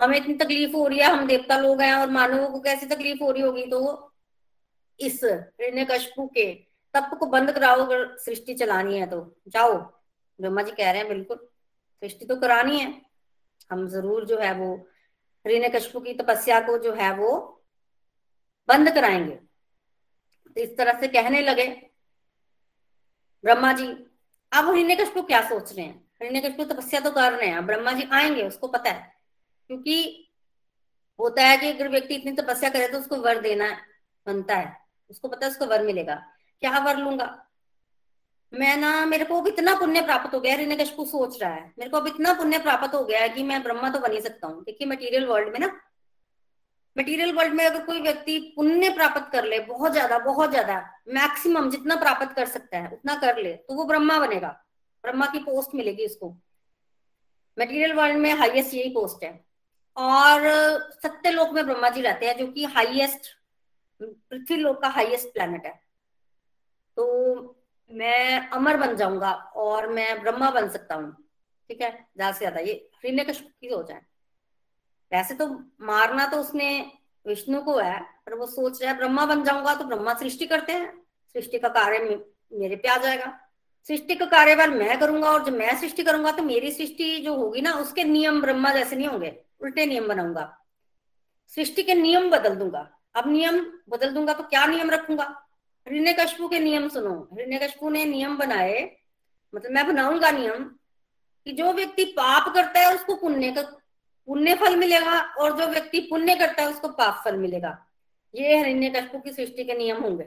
हमें इतनी तकलीफ़ हो रही है, हम देवता लोग हैं, और मानवों को कैसी तकलीफ़ हो रही होगी? तो इस हिरण्यकश्यप के तप को बंद कराओ, अगर सृष्टि चलानी है तो। जाओ। ब्रह्मा जी कह रहे हैं, बिल्कुल, सृष्टि तो करानी है। हम ज़रूर जो है वो हिरण्यकश्यप की तपस्या को जो है वो बंद कराएँगे। तो इस तरह से कहने लगे, ब्रह्मा जी, अब हिरण्यकश्यप क्या सोच रहे हैं? हिरण्यकश्यप तपस्या तो कर रहे हैं ब्रह्मा जी आएँगे, उसको पता है। क्योंकि होता है कि अगर व्यक्ति इतनी तपस्या करे तो उसको वर देना बनता है, उसको पता है उसको वर मिलेगा। क्या वर लूँगा? मैं ना, मेरे को अब इतना पुण्य प्राप्त हो गया हिरण्यकश्यप सोच रहा है। मेरे को अब इतना पुण्य प्राप्त हो गया है कि मैं ब्रह्मा तो बन ही सकता हूँ। देखिए मटेरियल वर्ल्ड में ना मटेरियल वर्ल्ड में अगर कोई व्यक्ति पुण्य प्राप्त कर ले, बहुत ज़्यादा बहुत ज़्यादा मैक्सिमम जितना प्राप्त कर सकता है, उतना कर ले तो वो ब्रह्मा बनेगा। ब्रह्मा की पोस्ट मिलेगी उसको। मटेरियल वर्ल्ड में हाईएस्ट यही पोस्ट है। और सत्य लोक में ब्रह्मा जी रहते हैं, जो कि हाईएस्ट पृथ्वी लोक का हाईएस्ट प्लेनेट है। तो मैं अमर बन जाऊँगा और मैं ब्रह्मा बन सकता हूँ। ठीक है? ज़्यादा से ज़्यादा, ये हिरण्य की हो। जाए वैसे तो मारना तो उसने विष्णु को है, पर वो सोच रहा है, ब्रह्मा बन जाऊँगा तो ब्रह्मा सृष्टि करते हैं। सृष्टि का कार्य मेरे पे आ जाएगा। सृष्टि का कार्यभार मैं करूँगा और जब मैं सृष्टि करूँगा तो मेरी सृष्टि जो होगी ना, उसके नियम ब्रह्मा जैसे नहीं होंगे, उल्टे नियम बनाऊँगा। सृष्टि के नियम बदल दूँगा। अब नियम बदल दूँगा तो क्या नियम रखूँगा? हृण्य कशपू के नियम सुनो। हृण्य कशपू ने नियम बनाए मतलब मैं बनाऊँगा नियम कि जो व्यक्ति पाप करता है, उसको पुण्य का पुण्य फल मिलेगा और जो व्यक्ति पुण्य करता है उसको पाप फल मिलेगा। ये हरिण्य कशपू की सृष्टि के नियम होंगे।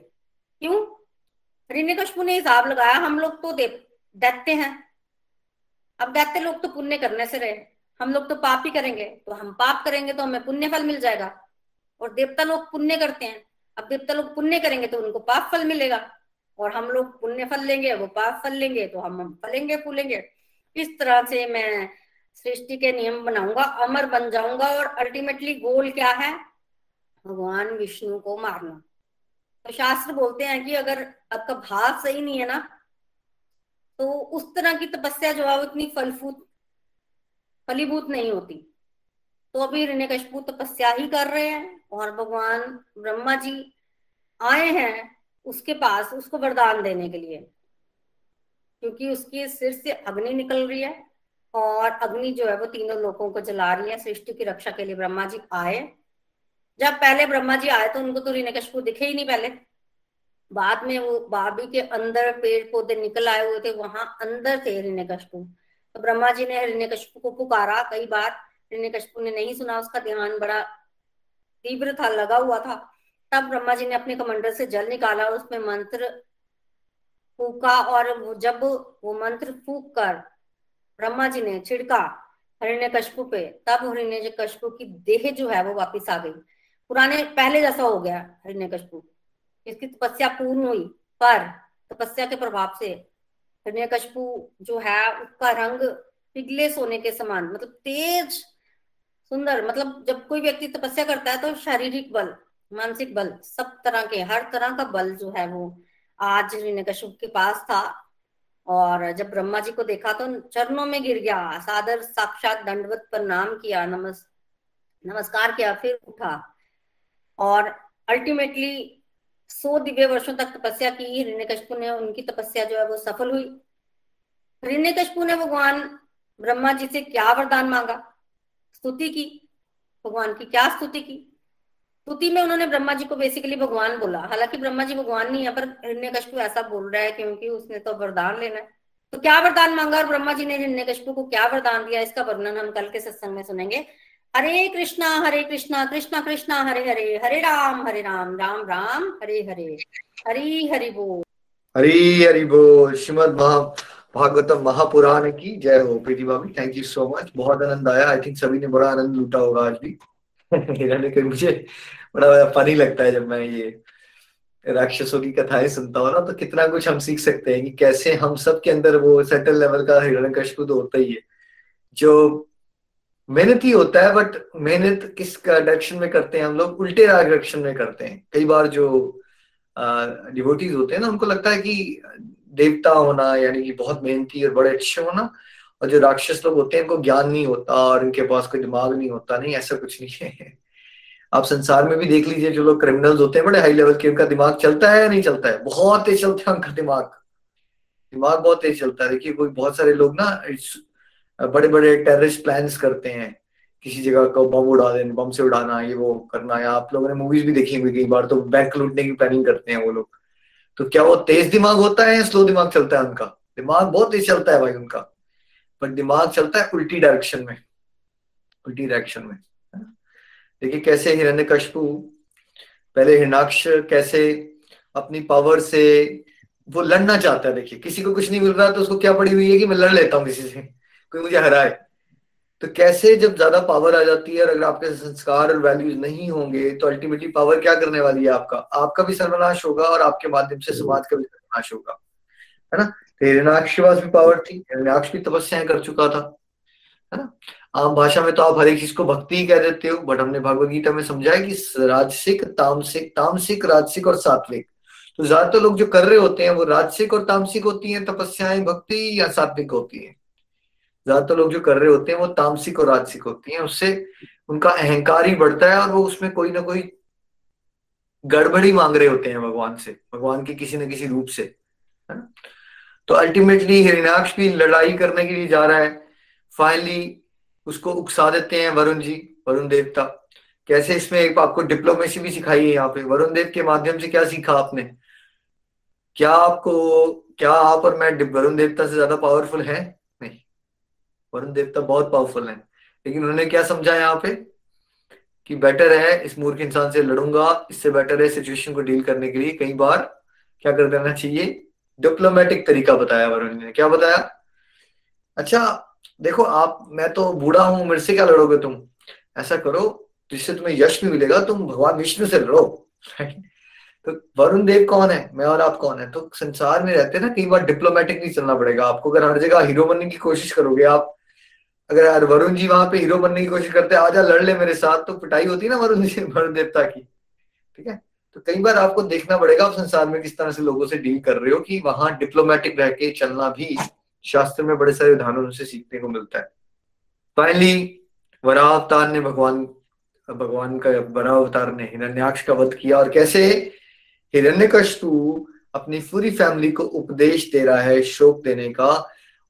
क्यों? हरिण्य कशपू ने हिसाब लगाया, हम लोग तो दैत्य हैं। अब दैत्य लोग तो पुण्य करने से रहे। हम लोग तो पाप ही करेंगे। तो हम पाप करेंगे तो हमें पुण्य फल मिल जाएगा। और देवता लोग पुण्य करते हैं। अब देवता लोग पुण्य करेंगे तो उनको पाप फल मिलेगा। और हम लोग पुण्य फल लेंगे, वो पाप फल लेंगे तो हम फलेंगे, फूलेंगे। इस तरह से मैं सृष्टि के नियम बनाऊँगा, अमर बन जाऊँगा और अल्टीमेटली गोल क्या है? भगवान, विष्णु को मारना। तो शास्त्र बोलते हैं कि अगर आपका भाव सही नहीं है ना तो उस तरह की तपस्या जो है इतनी फलफूत, फलीभूत नहीं होती। तो अभी ऋण्यकशपु तपस्या ही कर रहे हैं और भगवान ब्रह्मा जी आए हैं उसके पास, उसको वरदान देने के लिए। क्योंकि उसके सिर से अग्नि निकल रही है। और अग्नि जो है वो तीनों लोगों को जला रही है, सृष्टि की रक्षा के लिए ब्रह्मा जी आए। जब पहले ब्रह्मा जी आए तो उनको तो ऋणकशपु दिखे ही नहीं पहले। बाद में वो बाबी के अंदर पेड़ पौधे निकल आए हुए थे, वहाँ अंदर थे ऋण्यकशपु तो ब्रह्मा जी ने ऋण्यकशपु को पुकारा कई बार। ऋण्यकशपु ने नहीं सुना, उसका ध्यान बड़ा तीव्र था, लगा हुआ था। तब ब्रह्मा जी ने अपने कमंडल से जल निकाला और उसमें मंत्र फूका और जब वो मंत्र फूक कर ब्रह्मा जी ने छिड़का हरिण्य कशपु पे। तब हरिण्य कशपु की देह जो है वो वापिस आ गई। पुराने, पहले जैसा हो गया हरिण्य कशपु इसकी तपस्या पूर्ण हुई, पर तपस्या के प्रभाव से हरिण्य कशपु जो है, उसका रंग पिघले सोने के समान मतलब तेज, सुंदर मतलब जब कोई व्यक्ति तपस्या करता है तो शारीरिक बल, मानसिक बल, सब तरह के, हर तरह का बल जो है वो आज कश्यप के पास था। और जब ब्रह्मा जी को देखा तो चरणों में गिर गया, सादर साक्षात दंडवत पर नाम किया, नमस्, नमस्कार किया, फिर उठा। और अल्टीमेटली सौ दिव्य वर्षों तक तपस्या की हिरण्यकशपु ने उनकी तपस्या जो है वो सफल हुई। हिरण्यकशपु ने भगवान ब्रह्मा जी से क्या वरदान मांगा? स्तुति की। भगवान की क्या स्तुति की? स्तुति में उन्होंने ब्रह्मा जी को बेसिकली भगवान बोला। हालाँकि ब्रह्मा जी भगवान नहीं है, पर हिरण्यकशपु ऐसा बोल रहा है क्योंकि उसने तो वरदान लेना है। तो क्या वरदान मांगा और ब्रह्मा जी ने हिरण्यकशपु को क्या वरदान दिया? इसका वर्णन हम कल के सत्संग में सुनेंगे। हरे कृष्णा हरे कृष्णा कृष्णा कृष्णा, हरे हरे हरे राम हरे राम राम राम, हरे हरे, हरि हरि बोल। हरी हरि बोल। श्रीमद भागवतम महापुराण की जय हो, प्रीति भाभी। थैंक यू सो मच बहुत आनंद आया। आई थिंक सभी ने बड़ा आनंद लूटा होगा आज भी। मुझे बड़ा फनी लगता है जब मैं ये राक्षसों की कथाएँ सुनता हूँ ना तो कितना कुछ हम सीख सकते हैं कि कैसे हम सब के अंदर वो सेटल लेवल का हिरण्य कशपुद होता ही है। जो मेहनत ही होता है बट मेहनत किस डायरेक्शन में करते हैं हम लोग? उल्टे डायरेक्शन में करते हैं। कई बार जो डिवोटीज होते हैं ना, उनको लगता है कि देवता होना, यानी कि बहुत मेहनती और बड़े अच्छे होना और जो राक्षस लोग होते हैं उनको ज्ञान नहीं होता और इनके पास कोई दिमाग नहीं होता। नहीं, ऐसा कुछ नहीं है। आप संसार में भी देख लीजिए, जो लोग क्रिमिनल्स होते हैं, बड़े हाई लेवल के, उनका दिमाग चलता है या नहीं चलता है? बहुत तेज चलता है उनका दिमाग। दिमाग बहुत तेज चलता है। देखिए, कोई बहुत सारे लोग ना बड़े बड़े टेररिस्ट प्लान करते हैं। किसी जगह को बम उड़ा देने, बम से उड़ाना, ये वो करना, या आप लोगों ने मूवीज़ भी देखी होंगी कई बार तो बैंक लूटने की प्लानिंग करते हैं वो लोग। तो क्या वो तेज दिमाग होता है या स्लो दिमाग चलता है उनका? दिमाग बहुत तेज चलता है भाई उनका। पर दिमाग चलता है उल्टी डायरेक्शन में, उल्टी डायरेक्शन में देखिए कैसे हिरण्य कशपु पहले हिरणाक्ष कैसे अपनी पावर से वो लड़ना चाहता है, देखिए। किसी को कुछ नहीं मिल रहा तो उसको क्या पड़ी हुई है कि मैं लड़ लेता हूँ किसी से? कोई मुझे हराए। तो कैसे जब ज़्यादा पावर आ जाती है और अगर आपके संस्कार और वैल्यूज़ नहीं होंगे तो अल्टीमेटली पावर क्या करने वाली है आपका? आपका भी सर्वनाश होगा और आपके माध्यम से समाज का भी सर्वनाश होगा, है ना? हिरणाक्ष के पास भी पावर थी हिरण्याक्ष भी तपस्याएँ कर चुका था, है ना? आम भाषा में तो आप हर एक चीज़ को भक्ति ही कह देते हो बट हमने भगवत गीता में समझाया कि राजसिक, तामसिक तामसिक, राजसिक और सात्विक। तो ज़्यादातर लोग जो कर रहे होते हैं, वो राजसिक और तामसिक होती हैं, तपस्याएँ, भक्ति या सात्विक होती है। ज़्यादातर लोग जो कर रहे होते हैं, वो तामसिक और राजसिक होती हैं। उससे उनका अहंकार ही बढ़ता है और वो उसमें कोई ना कोई गड़बड़ी मांग रहे होते हैं भगवान से, भगवान के किसी न किसी रूप से, है ना? तो अल्टीमेटली हिरण्याक्ष भी लड़ाई करने के लिए जा रहा है। फाइनली उसको उकसा देते हैं वरुण जी, वरुण देवता। कैसे इसमें एक आपको डिप्लोमेसी भी सिखाई है यहाँ पे। वरुण देव के माध्यम से क्या सीखा आपने? क्या आपको, क्या आप और मैं वरुण देवता से ज़्यादा पावरफुल है? नहीं। वरुण देवता बहुत पावरफुल है। लेकिन उन्होंने क्या समझा यहाँ पे? कि बेटर है, इस मूर्ख इंसान से लड़ूँगा, इससे बेटर है सिचुएशन को डील करने के लिए। कई बार क्या कर देना चाहिए? डिप्लोमेटिक तरीका बताया वरुण ने। क्या बताया? अच्छा देखो, आप, मैं तो बूढ़ा हूँ, मेरे से क्या लड़ोगे तुम? ऐसा करो, जिससे तुम्हें यश भी मिलेगा, तुम भगवान विष्णु से लड़ो। तो वरुण देव कौन है? मैं और आप कौन है? तो संसार में रहते हैं ना, कई बार डिप्लोमेटिक नहीं चलना पड़ेगा। आपको अगर हर जगह हीरो बनने की कोशिश करोगे आप, अगर वरुण जी वहाँ पे हीरो बनने की कोशिश करते आजा लड़ ले मेरे साथ तो पिटाई होती ना वरुण जी, [laughs] वरुण देवता की। ठीक है? तो कई बार आपको देखना पड़ेगा आप संसार में किस तरह से लोगों से डील कर रहे हो कि वहाँ डिप्लोमेटिक रह के चलना भी शास्त्र में बड़े सारे उदाहरणों से सीखने को मिलता है। फाइनली वरा अवतार ने भगवान भगवान का वरा अवतार ने हिरण्याक्ष का वध किया और कैसे? हिरण्यकशपु अपनी पूरी फैमिली को उपदेश दे रहा है शोक देने का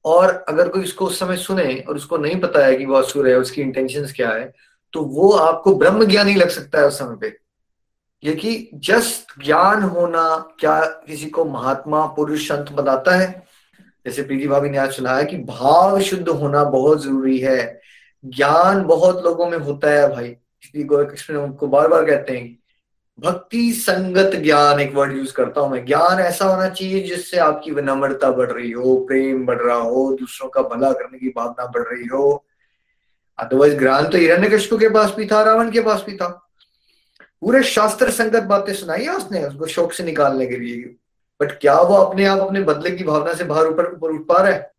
और अगर कोई इसको उस समय सुने और उसको नहीं पता है कि वो असुर है, उसकी इंटेंशन क्या है तो वो आपको ब्रह्म ज्ञान लग सकता है उस समय पे। ये कि जस्ट ज्ञान होना क्या किसी को महात्मा, पुरुष, संत बताता है? जैसे प्रीति भाभी ने आज सुना है कि भाव शुद्ध होना बहुत ज़रूरी है। ज्ञान बहुत लोगों में होता है भाई। इसलिए कृष्ण उनको बार बार कहते हैं भक्ति संगत ज्ञान, एक वर्ड यूज़ करता हूँ मैं। ज्ञान ऐसा होना चाहिए जिससे आपकी विनम्रता बढ़ रही हो, प्रेम बढ़ रहा हो, दूसरों का भला करने की भावना बढ़ रही हो। अदरवाइज़ ज्ञान तो हिरण्य कृष्ण के पास भी था, रावण के पास भी था। पूरे शास्त्र संगत बातें सुनाई है उसने? उसको शौक से निकालने के लिए। बट क्या वो अपने आप, अपने बदले की भावना से बाहर ऊपर ऊपर उठ पा रहा है?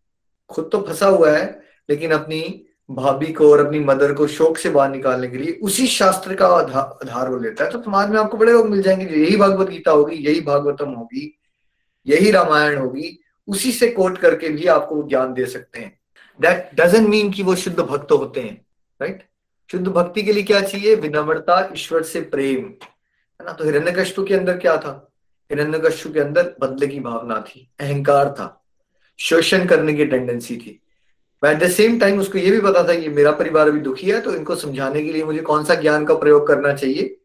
खुद तो फंसा हुआ है, लेकिन अपनी भाभी को और अपनी मदर को शोक से बाहर निकालने के लिए उसी शास्त्र का आधार वो लेता है। तो समाज में आपको बड़े लोग मिल जाएँगे यही भगवत गीता होगी, यही भागवतम होगी, यही रामायण होगी, उसी से कोट करके भी आपको ज्ञान दे सकते हैं। दैट डजेंट मीन कि वो शुद्ध भक्त होते हैं राइट शुद्ध भक्ति के लिए क्या चाहिए? विनम्रता, ईश्वर से प्रेम। है ना? तो हिरण्य के अंदर क्या था? हिरण्य के अंदर बदले की भावना थी, अहंकार था, शोषण करने की टेंडेंसी थी। एट द सेम टाइम उसको ये भी पता था कि मेरा परिवार अभी दुखी है तो इनको समझाने के लिए मुझे कौन सा ज्ञान का प्रयोग करना चाहिए?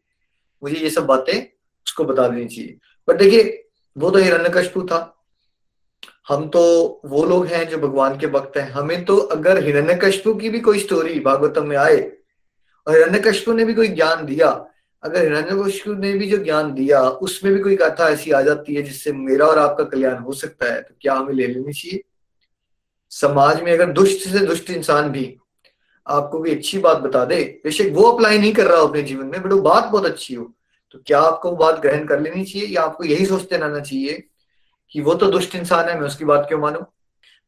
मुझे ये सब बातें उसको बता देनी चाहिए। बट देखिए, वो तो हिरण्यकशपु था। हम तो वो लोग हैं जो भगवान के भक्त हैं। हमें तो अगर हिरण्यकशपु की भी कोई स्टोरी भागवतम में आए और हिरण्यकशपु ने भी कोई ज्ञान दिया। अगर हिरण्यकशपु ने भी जो ज्ञान दिया, उसमें भी कोई कथा ऐसी आ जाती है जिससे मेरा और आपका कल्याण हो सकता है तो क्या हमें ले लेनी चाहिए? समाज में अगर दुष्ट से दुष्ट इंसान भी आपको भी अच्छी बात बता दे, बेशक वो अप्लाई नहीं कर रहा अपने जीवन में, बट वो बात बहुत अच्छी हो तो क्या आपको वो बात ग्रहण कर लेनी चाहिए या आपको यही सोचते रहना चाहिए कि वो तो दुष्ट इंसान है, मैं उसकी बात क्यों मानू?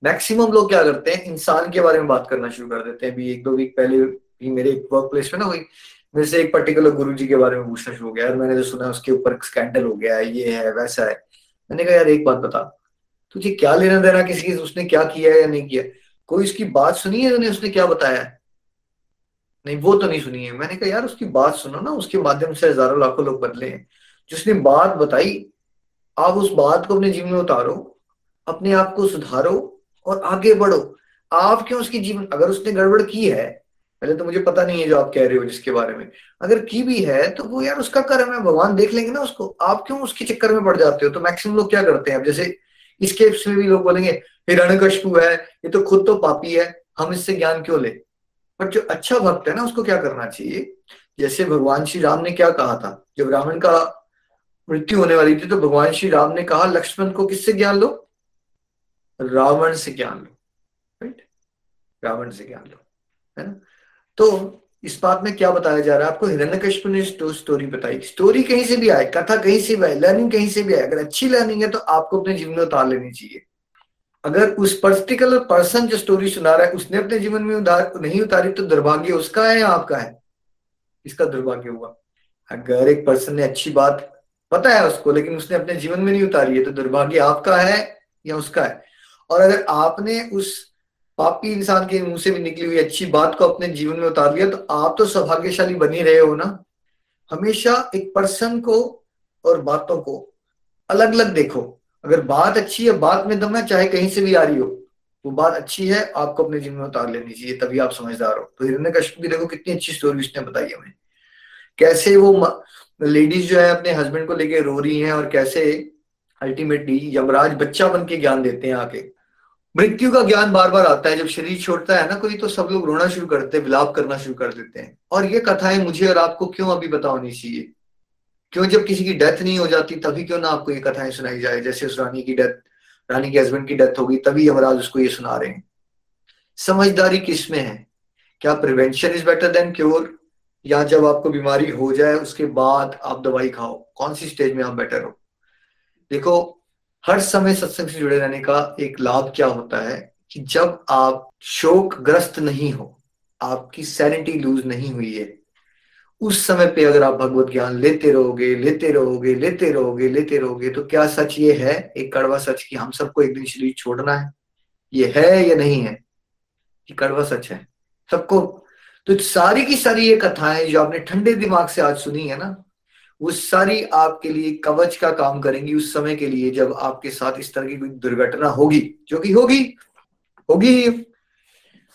मैक्सिमम लोग क्या करते हैं? इंसान के बारे में बात करना शुरू कर देते हैं। अभी एक दो वीक पहले भी मेरे एक वर्क प्लेस में ना हुई। मेरे से एक पर्टिकुलर गुरु जी के बारे में पूछना शुरू हो गया। और मैंने जो सुना उसके ऊपर स्कैंडल हो गया ये है, वैसा है। मैंने कहा, यार, एक बात बता। तुझे क्या लेना देना किसी उसने क्या किया है या नहीं किया? कोई उसकी बात सुनी है उन्हें उसने क्या बताया नहीं, वो तो नहीं सुनी है। मैंने कहा, यार, उसकी बात सुनो ना। उसके माध्यम से हज़ारों लाखों लोग बदले हैं। जिसने बात बताई, आप उस बात को अपने जीवन में उतारो, अपने आप को सुधारो और आगे बढ़ो। आप क्यों उसकी जीवन, अगर उसने गड़बड़ की है पहले तो मुझे पता नहीं है जो आप कह रहे हो जिसके बारे में। अगर की भी है तो वो यार उसका कर्म है भगवान देख लेंगे ना उसको। आप क्यों उसके चक्कर में पड़ जाते हो? तो मैक्सिमम लोग क्या करते हैं? अब जैसे इसके में भी लोग बोलेंगे हिरण्यकशपु है, ये तो खुद तो पापी है, हम इससे ज्ञान क्यों ले? बट जो अच्छा भक्त है ना, उसको क्या करना चाहिए? जैसे भगवान श्री राम ने क्या कहा था? जब रावण का मृत्यु होने वाली थी तो भगवान श्री राम ने कहा, लक्ष्मण को किससे ज्ञान लो? रावण से ज्ञान लो। राइट रावण से ज्ञान लो। है ना? तो इस बात में क्या बताया जा रहा है? आपको हिरण्यकश्यप ने स्टोरी बताई। स्टोरी कहीं से भी आए, कथा कहीं से भी आए लर्निंग कहीं से भी आए, अगर अच्छी लर्निंग है तो आपको अपने जीवन में उतार लेनी चाहिए। अगर उस पर्टिकुलर पर्सन जो स्टोरी सुना रहा है, उसने अपने जीवन में उधार नहीं उतारी तो दुर्भाग्य उसका है या आपका है? इसका दुर्भाग्य हुआ। अगर एक पर्सन ने अच्छी बात पता है उसको, लेकिन उसने अपने जीवन में नहीं उतारी है तो दुर्भाग्य आपका है या उसका है? और अगर आपने उस पापी इंसान के मुँह से भी निकली हुई अच्छी बात को अपने जीवन में उतार लिया तो आप तो सौभाग्यशाली बनी रहे हो ना? हमेशा एक पर्सन को और बातों को अलग अलग देखो। अगर बात अच्छी है, बात में दम है, चाहे कहीं से भी आ रही हो, वो बात अच्छी है, आपको अपने जीवन में उतार लेनी चाहिए, तभी आप समझदार हो। तो हिरण्य कश्यप भी देखो, कितनी अच्छी स्टोरी उसने बताई हमें। कैसे वो लेडीज़ जो है, अपने हस्बैंड को लेके रो रही हैं और कैसे अल्टीमेटली यमराज बच्चा बन के ज्ञान देते हैं आके मृत्यु का ज्ञान बार बार आता है। जब शरीर छोड़ता है ना कोई तो सब लोग रोना शुरू करते हैं, विलाप करना शुरू कर देते हैं। और ये कथाएँ मुझे और आपको क्यों अभी पता होनी चाहिए? क्यों जब किसी की डेथ नहीं हो जाती, तभी क्यों ना आपको ये कथाएँ सुनाई जाए? जैसे उस रानी की डेथ, रानी के हस्बैंड की डेथ होगी तभी यमराज उसको ये सुना रहे हैं। समझदारी किसमें है? क्या prevention is better than cure या जब आपको बीमारी हो जाए, उसके बाद आप दवाई खाओ। कौन सी स्टेज में आप बेटर हो? देखो हर समय सत्संग से जुड़े रहने का एक लाभ क्या होता है कि जब आप शोक ग्रस्त नहीं हो, आपकी सैनिटी लूज नहीं हुई है, उस समय पे अगर आप भगवत ज्ञान लेते रहोगे लेते रहोगे लेते रहोगे लेते रहोगे तो क्या सच ये है? एक कड़वा सच कि हम सबको एक दिन शरीर छोड़ना है। ये है या नहीं है? ये कड़वा सच है। सबको तो सारी की सारी ये कथाएँ जो आपने ठंडे दिमाग से आज सुनी है ना वो सारी आपके लिए कवच का काम करेंगी उस समय के लिए जब आपके साथ इस तरह की कोई दुर्घटना होगी, जो कि होगी होगी ही।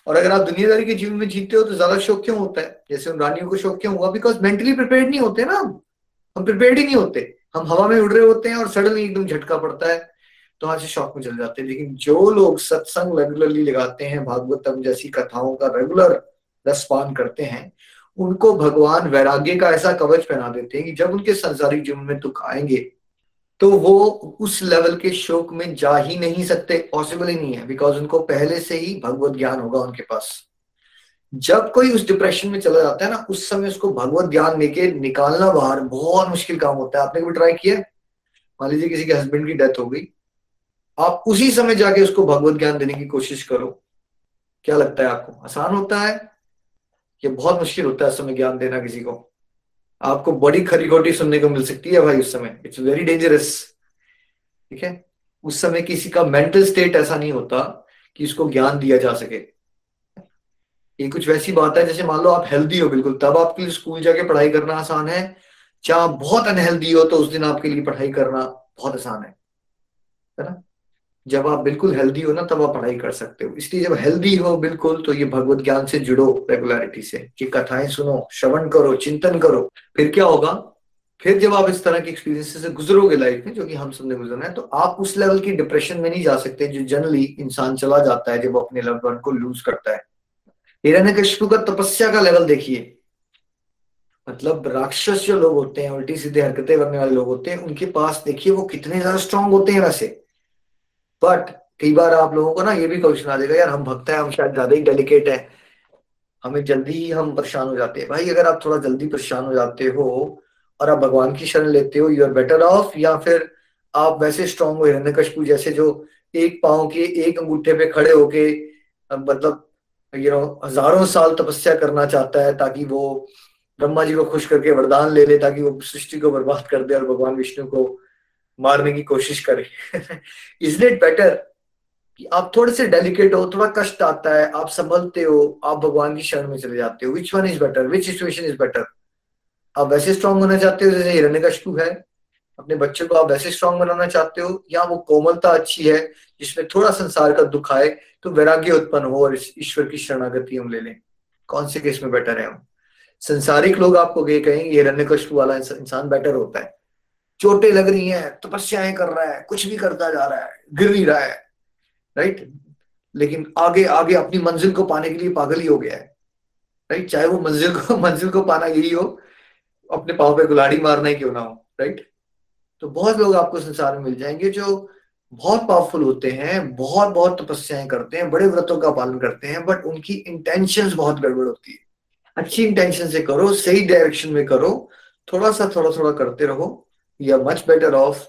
और अगर आप दुनियादारी के जीवन में जीते हो तो ज़्यादा शौक क्यों होता है? जैसे उन रानियों को शौक क्यों हुआ? बिकॉज़ मेंटली प्रिपेयर नहीं होते ना हम। प्रिपेयर ही नहीं होते। हम हवा में उड़ रहे होते हैं और सडनली एकदम झटका पड़ता है तो से शौक में चल जाते हैं। लेकिन जो लोग सत्संग रेगुलरली लगाते हैं, भागवतम जैसी कथाओं का रेगुलर रसपान करते हैं उनको भगवान वैराग्य का ऐसा कवच पहना देते हैं कि जब उनके संसारिक जीवन में दुख आएँगे तो वो उस लेवल के शोक में जा ही नहीं सकते पॉसिबल ही नहीं है बिकॉज़ उनको पहले से ही भगवत ज्ञान होगा उनके पास। जब कोई उस डिप्रेशन में चला जाता है ना, उस समय उसको भगवत ज्ञान लेके निकालना बाहर बहुत मुश्किल काम होता है। आपने भी ट्राई किया? मान लीजिए किसी के हस्बैंड की डेथ हो गई। आप उसी समय जाके उसको भगवत ज्ञान देने की कोशिश करो। क्या लगता है आपको? आसान होता है? ये बहुत मुश्किल होता है समय ज्ञान देना किसी को। आपको बड़ी खरी खोटी सुनने को मिल सकती है भाई उस समय। इट्स वेरी डेंजरस ठीक है? उस समय किसी का मेंटल स्टेट ऐसा नहीं होता कि उसको ज्ञान दिया जा सके। ये कुछ वैसी बात है, जैसे मान लो आप हेल्दी हो बिल्कुल, तब आपके लिए स्कूल जाके पढ़ाई करना आसान है। चाहे आप बहुत अनहेल्दी हो तो उस दिन आपके लिए पढ़ाई करना बहुत आसान है। है ना? जब आप बिल्कुल हेल्दी हो ना, तब आप पढ़ाई कर सकते हो। इसलिए जब हेल्दी हो बिल्कुल तो ये भगवत ज्ञान से जुड़ो रेगुलरिटी से, कि कथाएँ सुनो, श्रवण करो, चिंतन करो। फिर क्या होगा? फिर जब आप इस तरह के एक्सपीरियंस से गुजरोगे लाइफ में, जो कि हम सबने गुजरना है तो आप उस लेवल की डिप्रेशन में नहीं जा सकते, जो जनरली इंसान चला जाता है, जब वो अपने लव वन को लूज करता है। हिरण्य कश्यप का तपस्या का लेवल देखिए। मतलब राक्षस जो लोग होते हैं उल्टी सीधे हरकतें करने वाले लोग होते हैं, उनके पास देखिए वो कितने ज़्यादा स्ट्रांग होते हैं वैसे। बट कई बार आप लोगों को ना ये भी क्वेश्चन आ जाएगा, यार, हम भक्त हैं, हम शायद ज़्यादा ही डेलिकेट है। हमें जल्दी ही हम परेशान हो जाते हैं। भाई, अगर आप थोड़ा जल्दी परेशान हो जाते हो और आप भगवान की शरण लेते हो यू आर बेटर ऑफ़ या फिर आप वैसे स्ट्रांग हो हिरण्य कशपू जैसे जो एक पाओ के एक अंगूठे पे खड़े होके मतलब यू नो हज़ारों साल तपस्या करना चाहता है ताकि वो ब्रह्मा जी को खुश करके वरदान ले ले, ताकि वो सृष्टि को बर्बाद कर दे और भगवान विष्णु को मारने की कोशिश करें। इज़ इट बेटर कि आप थोड़े से डेलिकेट हो, थोड़ा कष्ट आता है, आप संभलते हो, आप भगवान की शरण में चले जाते हो। Which one is better which situation is better आप वैसे स्ट्रांग होना चाहते हो, जैसे हिरण्यकश्यप है। अपने बच्चे को आप वैसे स्ट्रांग बनाना चाहते हो, या वो कोमलता अच्छी है, जिसमें थोड़ा संसार का दुख आए तो वैराग्य उत्पन्न हो और ईश्वर की शरणागति हम ले लें। कौन से केस में बेटर है हम? संसारिक लोग आपको ये कहेंगे हिरण्यकश्यप वाला इंसान बेटर होता है। चोटें लग रही हैं, तपस्याएँ कर रहा है, कुछ भी करता जा रहा है, गिर नहीं रहा है राइट लेकिन आगे आगे अपनी मंजिल को पाने के लिए पागल ही हो गया है राइट चाहे वो मंजिल को [laughs] मंजिल को पाना यही हो, अपने पाँव पे गुलाड़ी मारना ही क्यों ना हो राइट तो बहुत लोग आपको संसार में मिल जाएँगे जो बहुत पावरफुल होते हैं, बहुत बहुत तपस्याएँ करते हैं, बड़े व्रतों का पालन करते हैं बट उनकी इंटेंशन बहुत गड़बड़ होती है। अच्छी इंटेंशन से करो, सही डायरेक्शन में करो, थोड़ा सा, थोड़ा थोड़ा करते रहो we are much better off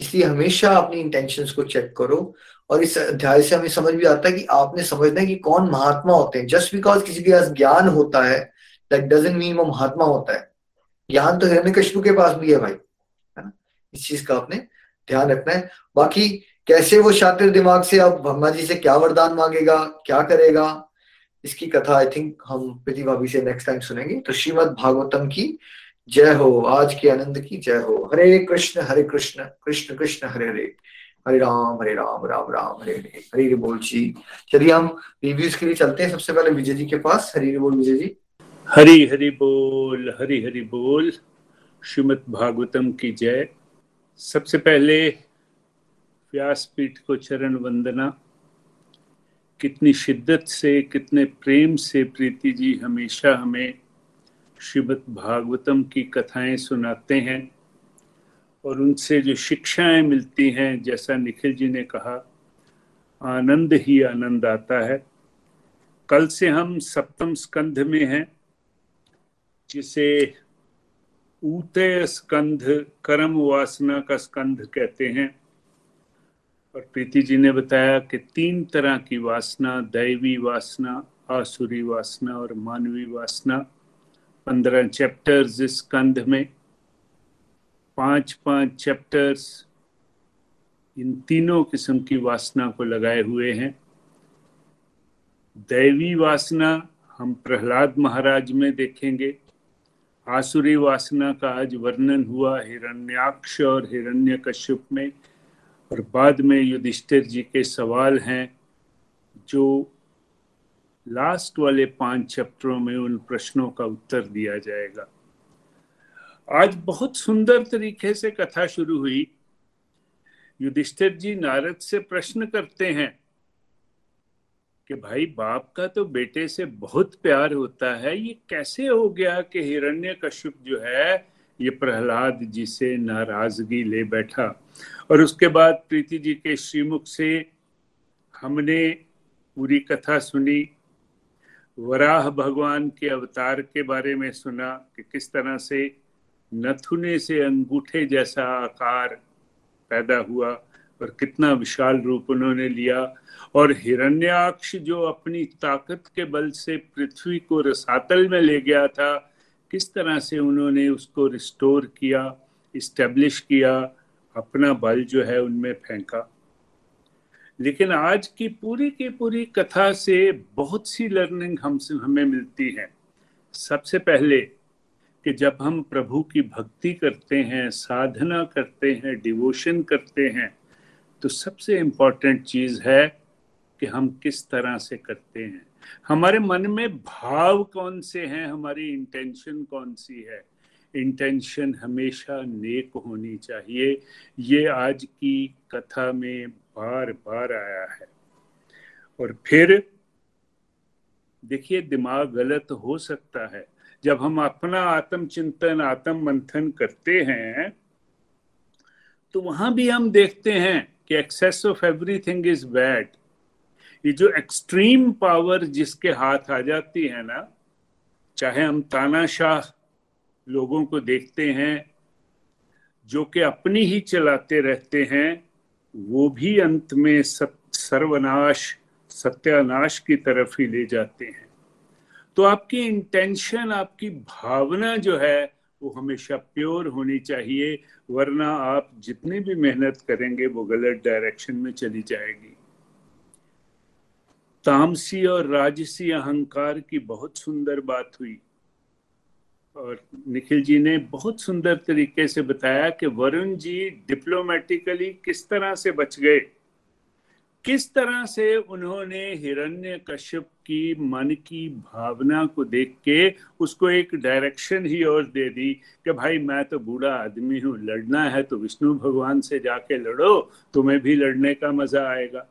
इसलिए हमेशा अपनी इंटेंशंस को चेक करो। और इस अध्याय से हमें समझ भी आता है कि आपने समझना है कि कौन महात्मा होते हैं। जस्ट बिकॉज़ किसी के पास ज्ञान होता है दैट डजेंट मीन वो महात्मा होता है। ज्ञान तो हिरण्य कश्यप के पास भी है भाई, है ना? इस चीज़ का आपने ध्यान रखना है। बाकी कैसे वो शातिर दिमाग से अब ब्रह्मा जी से क्या वरदान मांगेगा, क्या करेगा? इसकी कथा आई थिंक हम प्रीति भाभी से नेक्स्ट टाइम सुनेंगे। तो श्रीमद भागवतम की जय हो, आज के आनंद की जय हो। हरे कृष्ण हरे कृष्ण कृष्ण कृष्ण, हरे हरे। हरे राम हरे राम राम राम, हरे हरे। हरे बोल जी। चलिए हम रिव्यूज़ के लिए चलते हैं। सबसे पहले विजय जी के पास। हरे बोल विजय जी। हरि हरि बोल, हरि हरि बोल। श्रीमद भागवतम की जय। सबसे पहले व्यासपीठ को चरण वंदना। कितनी शिद्दत से, कितने प्रेम से प्रीति जी हमेशा हमें श्रीमद भागवतम की कथाएँ सुनाते हैं और उनसे जो शिक्षाएँ मिलती हैं, जैसा निखिल जी ने कहा, आनंद ही आनंद आता है। कल से हम सप्तम स्कंध में हैं, जिसे ऊतय स्कंध, कर्म वासना का स्कंध कहते हैं। और प्रीति जी ने बताया कि तीन तरह की वासना, दैवी वासना, आसुरी वासना और मानवी वासना। पंद्रह चैप्टर्स इस स्कंध में। पाँच पाँच चैप्टर्स इन तीनों किस्म की वासना को लगाए हुए हैं। दैवी वासना हम प्रहलाद महाराज में देखेंगे। आसुरी वासना का आज वर्णन हुआ हिरण्याक्ष और हिरण्य कश्यप में और बाद में युधिष्ठिर जी के सवाल हैं, जो लास्ट वाले पाँच चैप्टरों में उन प्रश्नों का उत्तर दिया जाएगा। आज बहुत सुंदर तरीके से कथा शुरू हुई। युधिष्ठिर जी नारद से प्रश्न करते हैं कि भाई, बाप का तो बेटे से बहुत प्यार होता है, ये कैसे हो गया कि हिरण्य कश्यप जो है, ये प्रहलाद जी से नाराज़गी ले बैठा? और उसके बाद प्रीति जी के श्रीमुख से हमने पूरी कथा सुनी। वराह भगवान के अवतार के बारे में सुना कि किस तरह से नथुने से अंगूठे जैसा आकार पैदा हुआ और कितना विशाल रूप उन्होंने लिया। और हिरण्याक्ष जो अपनी ताकत के बल से पृथ्वी को रसातल में ले गया था, किस तरह से उन्होंने उसको रिस्टोर किया इस्टेब्लिश किया, अपना बल जो है उनमें फेंका। लेकिन आज की पूरी की पूरी कथा से बहुत सी लर्निंग हमसे, हमें मिलती है। सबसे पहले कि जब हम प्रभु की भक्ति करते हैं, साधना करते हैं डिवोशन करते हैं तो सबसे इम्पोर्टेंट चीज़ है कि हम किस तरह से करते हैं। हमारे मन में भाव कौन से हैं? हमारी इंटेंशन कौन सी है? इंटेंशन हमेशा नेक होनी चाहिए। ये आज की कथा में बार बार आया है। और फिर देखिए, दिमाग गलत हो सकता है। जब हम अपना आत्म चिंतन आत्म मंथन करते हैं तो वहाँ भी हम देखते हैं कि excess of everything is bad ये जो एक्सट्रीम पावर जिसके हाथ आ जाती है ना, चाहे हम तानाशाह लोगों को देखते हैं, जो कि अपनी ही चलाते रहते हैं वो भी अंत में सब सर्वनाश, सत्यानाश की तरफ़ ही ले जाते हैं। तो आपकी इंटेंशन आपकी भावना जो है, वो हमेशा प्योर होनी चाहिए, वरना आप जितनी भी मेहनत करेंगे, वो गलत डायरेक्शन में चली जाएगी। तामसी और राजसी अहंकार की बहुत सुंदर बात हुई। और निखिल जी ने बहुत सुंदर तरीके से बताया कि वरुण जी डिप्लोमेटिकली किस तरह से बच गए। किस तरह से उन्होंने हिरण्य कश्यप की मन की भावना को देख के उसको एक डायरेक्शन ही और दे दी कि भाई मैं तो बूढ़ा आदमी हूँ, लड़ना है तो विष्णु भगवान से जाके लड़ो, तुम्हें भी लड़ने का मज़ा आएगा।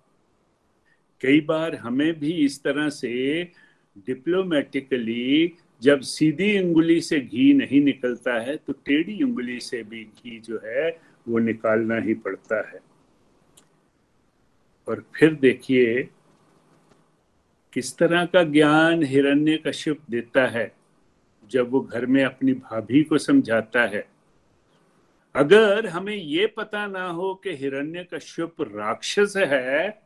कई बार हमें भी इस तरह से डिप्लोमेटिकली जब सीधी उंगली से घी नहीं निकलता है तो टेढ़ी उंगली से भी घी जो है, वो निकालना ही पड़ता है। और फिर देखिए, किस तरह का ज्ञान हिरण्य कश्यप देता है, जब वो घर में अपनी भाभी को समझाता है। अगर हमें ये पता ना हो कि हिरण्य कश्यप राक्षस है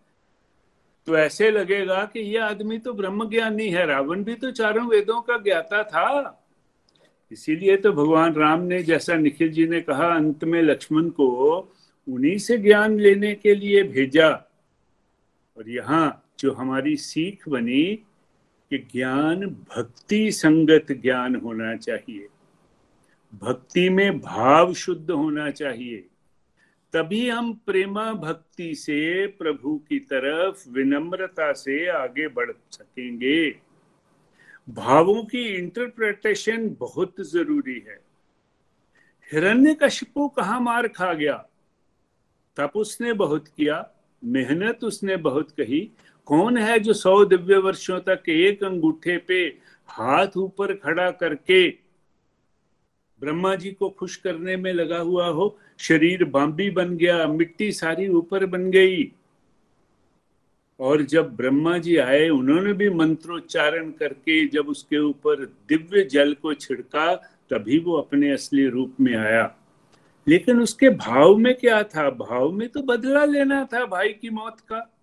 तो ऐसे लगेगा कि यह आदमी तो ब्रह्म ज्ञानी है, रावण भी तो चारों वेदों का ज्ञाता था। इसीलिए तो भगवान राम ने, जैसा निखिल जी ने कहा अंत में लक्ष्मण को, उन्हीं से ज्ञान लेने के लिए भेजा। और यहाँ जो हमारी सीख बनी कि ज्ञान भक्ति संगत ज्ञान होना चाहिए। भक्ति में भाव शुद्ध होना चाहिए। तभी हम प्रेमा भक्ति से प्रभु की तरफ़ विनम्रता से आगे बढ़ सकेंगे। भावों की इंटरप्रिटेशन बहुत ज़रूरी है। हिरण्य कश्यपु कहा मार खा गया? तप उसने बहुत किया, मेहनत उसने बहुत कही। कौन है जो सौ दिव्य वर्षों तक एक अंगूठे पे हाथ ऊपर खड़ा करके ब्रह्मा जी को खुश करने में लगा हुआ हो, शरीर बांबी बन गया, मिट्टी सारी ऊपर बन गई। और जब ब्रह्मा जी आए, उन्होंने भी मंत्रोच्चारण करके जब उसके ऊपर दिव्य जल को छिड़का, तभी वो अपने असली रूप में आया। लेकिन उसके भाव में क्या था? भाव में तो बदला लेना था भाई की मौत का।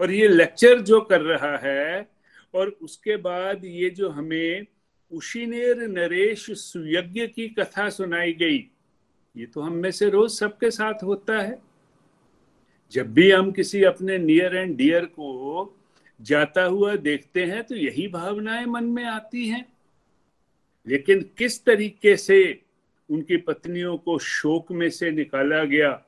और ये लेक्चर जो कर रहा है, और उसके बाद ये जो हमें उशीनेर नरेश सुयज्ञ की कथा सुनाई गई। ये तो हम में से रोज सबके साथ होता है। जब भी हम किसी अपने नियर एंड डियर को जाता हुआ देखते हैं तो यही भावनाएँ मन में आती हैं। लेकिन किस तरीके से उनकी पत्नियों को शोक में से निकाला गया?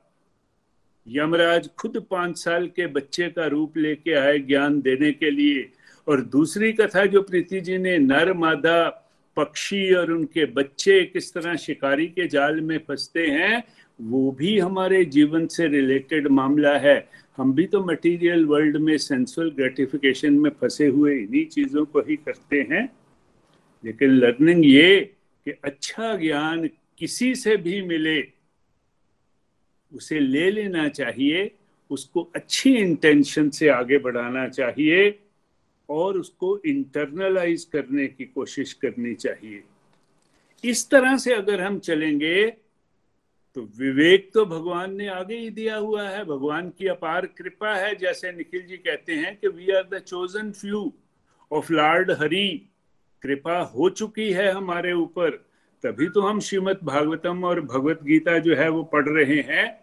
यमराज खुद पाँच साल के बच्चे का रूप लेके आए ज्ञान देने के लिए। और दूसरी कथा जो प्रीति जी ने, नर मादा पक्षी और उनके बच्चे किस तरह शिकारी के जाल में फंसते हैं, वो भी हमारे जीवन से रिलेटेड मामला है। हम भी तो मटेरियल वर्ल्ड में सेंसुअल ग्रेटिफिकेशन में फंसे हुए इन्हीं चीज़ों को ही करते हैं। लेकिन लर्निंग ये कि अच्छा ज्ञान किसी से भी मिले, उसे ले लेना चाहिए, उसको अच्छी इंटेंशन से आगे बढ़ाना चाहिए। और उसको इंटरनलाइज करने की कोशिश करनी चाहिए। इस तरह से अगर हम चलेंगे तो विवेक तो भगवान ने आगे ही दिया हुआ है। भगवान की अपार कृपा है, जैसे निखिल जी कहते हैं कि we are the chosen few of Lord Hari कृपा हो चुकी है हमारे ऊपर। तभी तो हम श्रीमद भागवतम और भगवत गीता जो है वो पढ़ रहे हैं।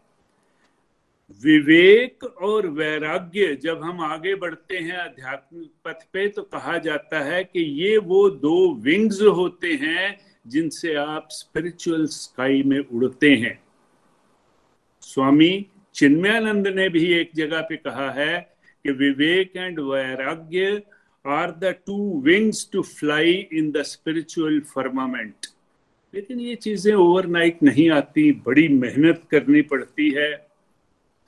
विवेक और वैराग्य जब हम आगे बढ़ते हैं आध्यात्मिक पथ पे तो कहा जाता है कि ये वो दो विंग्स होते हैं जिनसे आप स्पिरिचुअल स्काई में उड़ते हैं। स्वामी चिन्मयानंद ने भी एक जगह पे कहा है कि vivek and vairagya are the two wings to fly in the spiritual firmament लेकिन ये चीज़ें ओवरनाइट नहीं आती, बड़ी मेहनत करनी पड़ती है।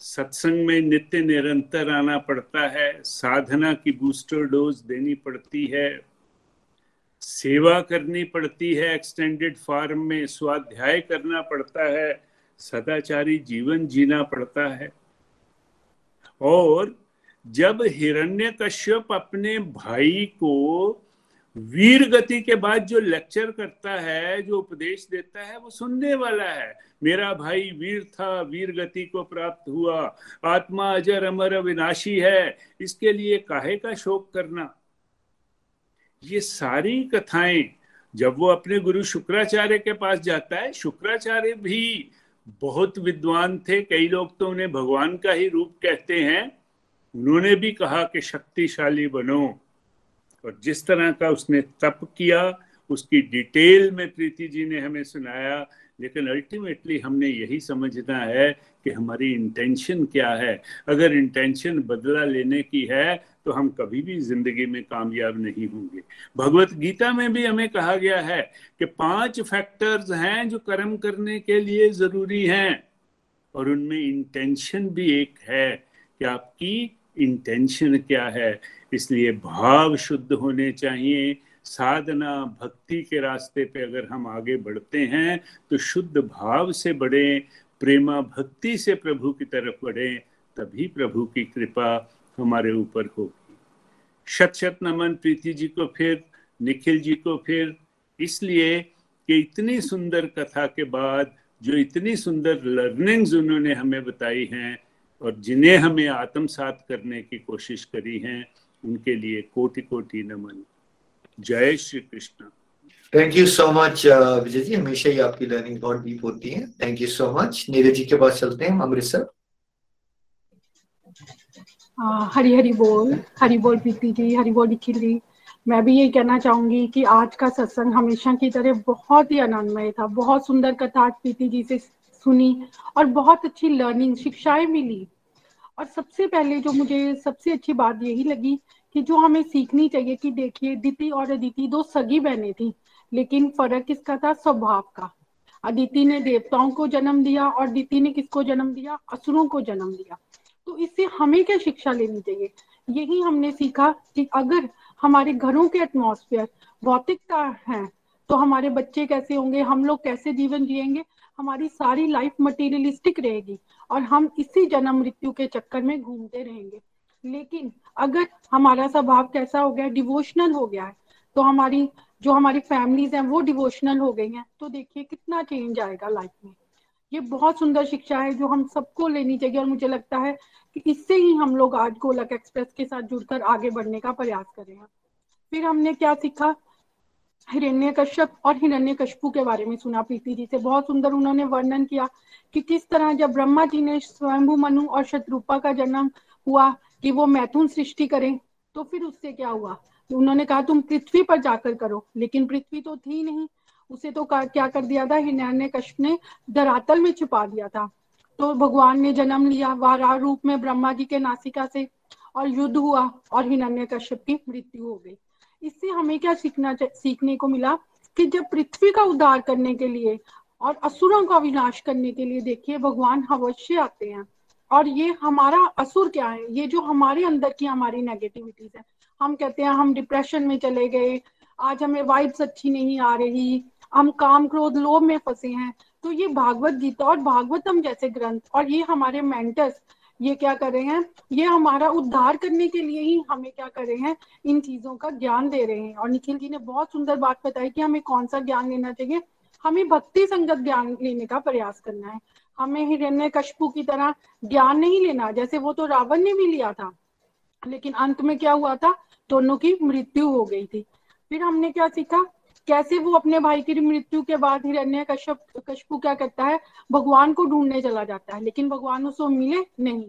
सत्संग में नित्य निरंतर आना पड़ता है, साधना की बूस्टर डोज देनी पड़ती है, सेवा करनी पड़ती है एक्सटेंडेड फार्म में स्वाध्याय करना पड़ता है, सदाचारी जीवन जीना पड़ता है। और जब हिरण्य कश्यप अपने भाई को वीर गति के बाद जो लेक्चर करता है, जो उपदेश देता है, वो सुनने वाला है। मेरा भाई वीर था, वीर गति को प्राप्त हुआ। आत्मा अजर अमर विनाशी है। इसके लिए काहे का शोक करना? ये सारी कथाएँ, जब वो अपने गुरु शुक्राचार्य के पास जाता है, शुक्राचार्य भी बहुत विद्वान थे। कई लोग तो उन्हें भगवान का ही रूप कहते हैं। उन्होंने भी कहा कि शक्तिशाली बनो। और जिस तरह का उसने तप किया, उसकी डिटेल में प्रीति जी ने हमें सुनाया, लेकिन अल्टीमेटली हमने यही समझना है कि हमारी इंटेंशन क्या है। अगर इंटेंशन बदला लेने की है तो हम कभी भी ज़िंदगी में कामयाब नहीं होंगे। भगवत गीता में भी हमें कहा गया है कि पाँच फैक्टर्स हैं जो कर्म करने के लिए ज़रूरी हैं, और उनमें इंटेंशन भी एक है कि आपकी इंटेंशन क्या है। इसलिए भाव शुद्ध होने चाहिए। साधना भक्ति के रास्ते पे अगर हम आगे बढ़ते हैं तो शुद्ध भाव से बढ़े, प्रेमा भक्ति से प्रभु की तरफ़ बढ़े, तभी प्रभु की कृपा हमारे ऊपर होगी। शत शत नमन प्रीति जी को फिर, निखिल जी को फिर। इसलिए कि इतनी सुंदर कथा के बाद जो इतनी सुंदर लर्निंग्स उन्होंने हमें बताई हैं और जिन्हें हमें आत्मसात करने की कोशिश करी है उनके लिए कोटि कोटि नमन। जय Shri Krishna thank you so much Vijay ji हमेशा ही आपकी लर्निंग बहुत डीप होती है। Thank you so much Neeraj ji के पास चलते हैं अमृतसर। हरी हरी बोल। हरी बोल प्रीति जी हरी बोल निखिल जी। मैं भी यही कहना चाहूँगी कि आज का सत्संग हमेशा की तरह बहुत ही आनंदमय था। बहुत सुंदर कथा प्रीति जी से सुनी और बहुत अच्छी लर्निंग शिक्षाएँ मिली। और सबसे पहले जो मुझे सबसे अच्छी बात यही लगी कि जो हमें सीखनी चाहिए कि देखिए दिति और अदिति दो सगी बहनें थी, लेकिन फ़र्क किसका था? स्वभाव का। अदिति ने देवताओं को जन्म दिया और दिति ने किसको जन्म दिया? असुरों को जन्म दिया। तो इससे हमें क्या शिक्षा लेनी चाहिए? यही हमने सीखा कि अगर हमारे घरों के एटमोसफियर भौतिकता है तो हमारे बच्चे कैसे होंगे? हम लोग कैसे जीवन जिएँगे? हमारी सारी लाइफ मटेरियलिस्टिक रहेगी। और हम इसी जन्म मृत्यु के चक्कर में घूमते रहेंगे। लेकिन अगर हमारा स्वभाव कैसा हो गया डिवोशनल हो गया है तो हमारी, जो हमारी फैमिलीज़ हैं, वो डिवोशनल हो गई हैं तो देखिए कितना चेंज आएगा लाइफ में। ये बहुत सुंदर शिक्षा है जो हम सबको लेनी चाहिए और मुझे लगता है कि इससे ही हम लोग आज गोलक एक्सप्रेस के साथ जुड़कर आगे बढ़ने का प्रयास कर रहे हैं। फिर हमने क्या सीखा? हिरण्य कश्यप और हिरण्य कशपू के बारे में सुना प्रीति जी से। बहुत सुंदर उन्होंने वर्णन किया कि किस तरह जब ब्रह्मा जी ने स्वयंभू मनु और शत्रुपा का जन्म हुआ कि वो मैथुन सृष्टि करें तो फिर उससे क्या हुआ? तो उन्होंने कहा, तुम पृथ्वी पर जाकर करो। लेकिन पृथ्वी तो थी नहीं। उसे तो क्या कर दिया था? हिरण्य कश्यप ने धरातल में छुपा दिया था। तो भगवान ने जन्म लिया। वारा रूप में ब्रह्मा जी के नासिका से और युद्ध हुआ और हिरण्य कश्यप की मृत्यु हो गई। इससे हमें क्या सीखना सीखने को मिला कि जब पृथ्वी का उद्धार करने के लिए और असुरों का विनाश करने के लिए देखिए, भगवान अवश्य आते हैं। और ये हमारा असुर क्या है? ये जो हमारे अंदर की हमारी नेगेटिविटीज है। हम कहते हैं, हम डिप्रेशन में चले गए, आज हमें वाइब्स अच्छी नहीं आ रही, हम काम क्रोध, लोभ में फंसे हैं। तो ये भागवत गीता और भागवतम जैसे ग्रंथ और ये हमारे मेंटर्स ये क्या कर रहे हैं? ये हमारा उद्धार करने के लिए ही हमें क्या कर रहे हैं? इन चीज़ों का ज्ञान दे रहे हैं। और निखिल जी ने बहुत सुंदर बात बताई कि हमें कौन सा ज्ञान लेना चाहिए? हमें भक्ति संगत ज्ञान लेने का प्रयास करना है। हमें हिरण्य कशपू की तरह ज्ञान नहीं लेना, जैसे वो तो रावण ने भी लिया था। लेकिन अंत में क्या हुआ था? दोनों की मृत्यु हो गई थी। फिर हमने क्या सीखा? कैसे वो अपने भाई की मृत्यु के बाद हिरण्य कश्यप कशपू क्या करता है? भगवान को ढूँढने चला जाता है, लेकिन भगवान उसको मिले नहीं।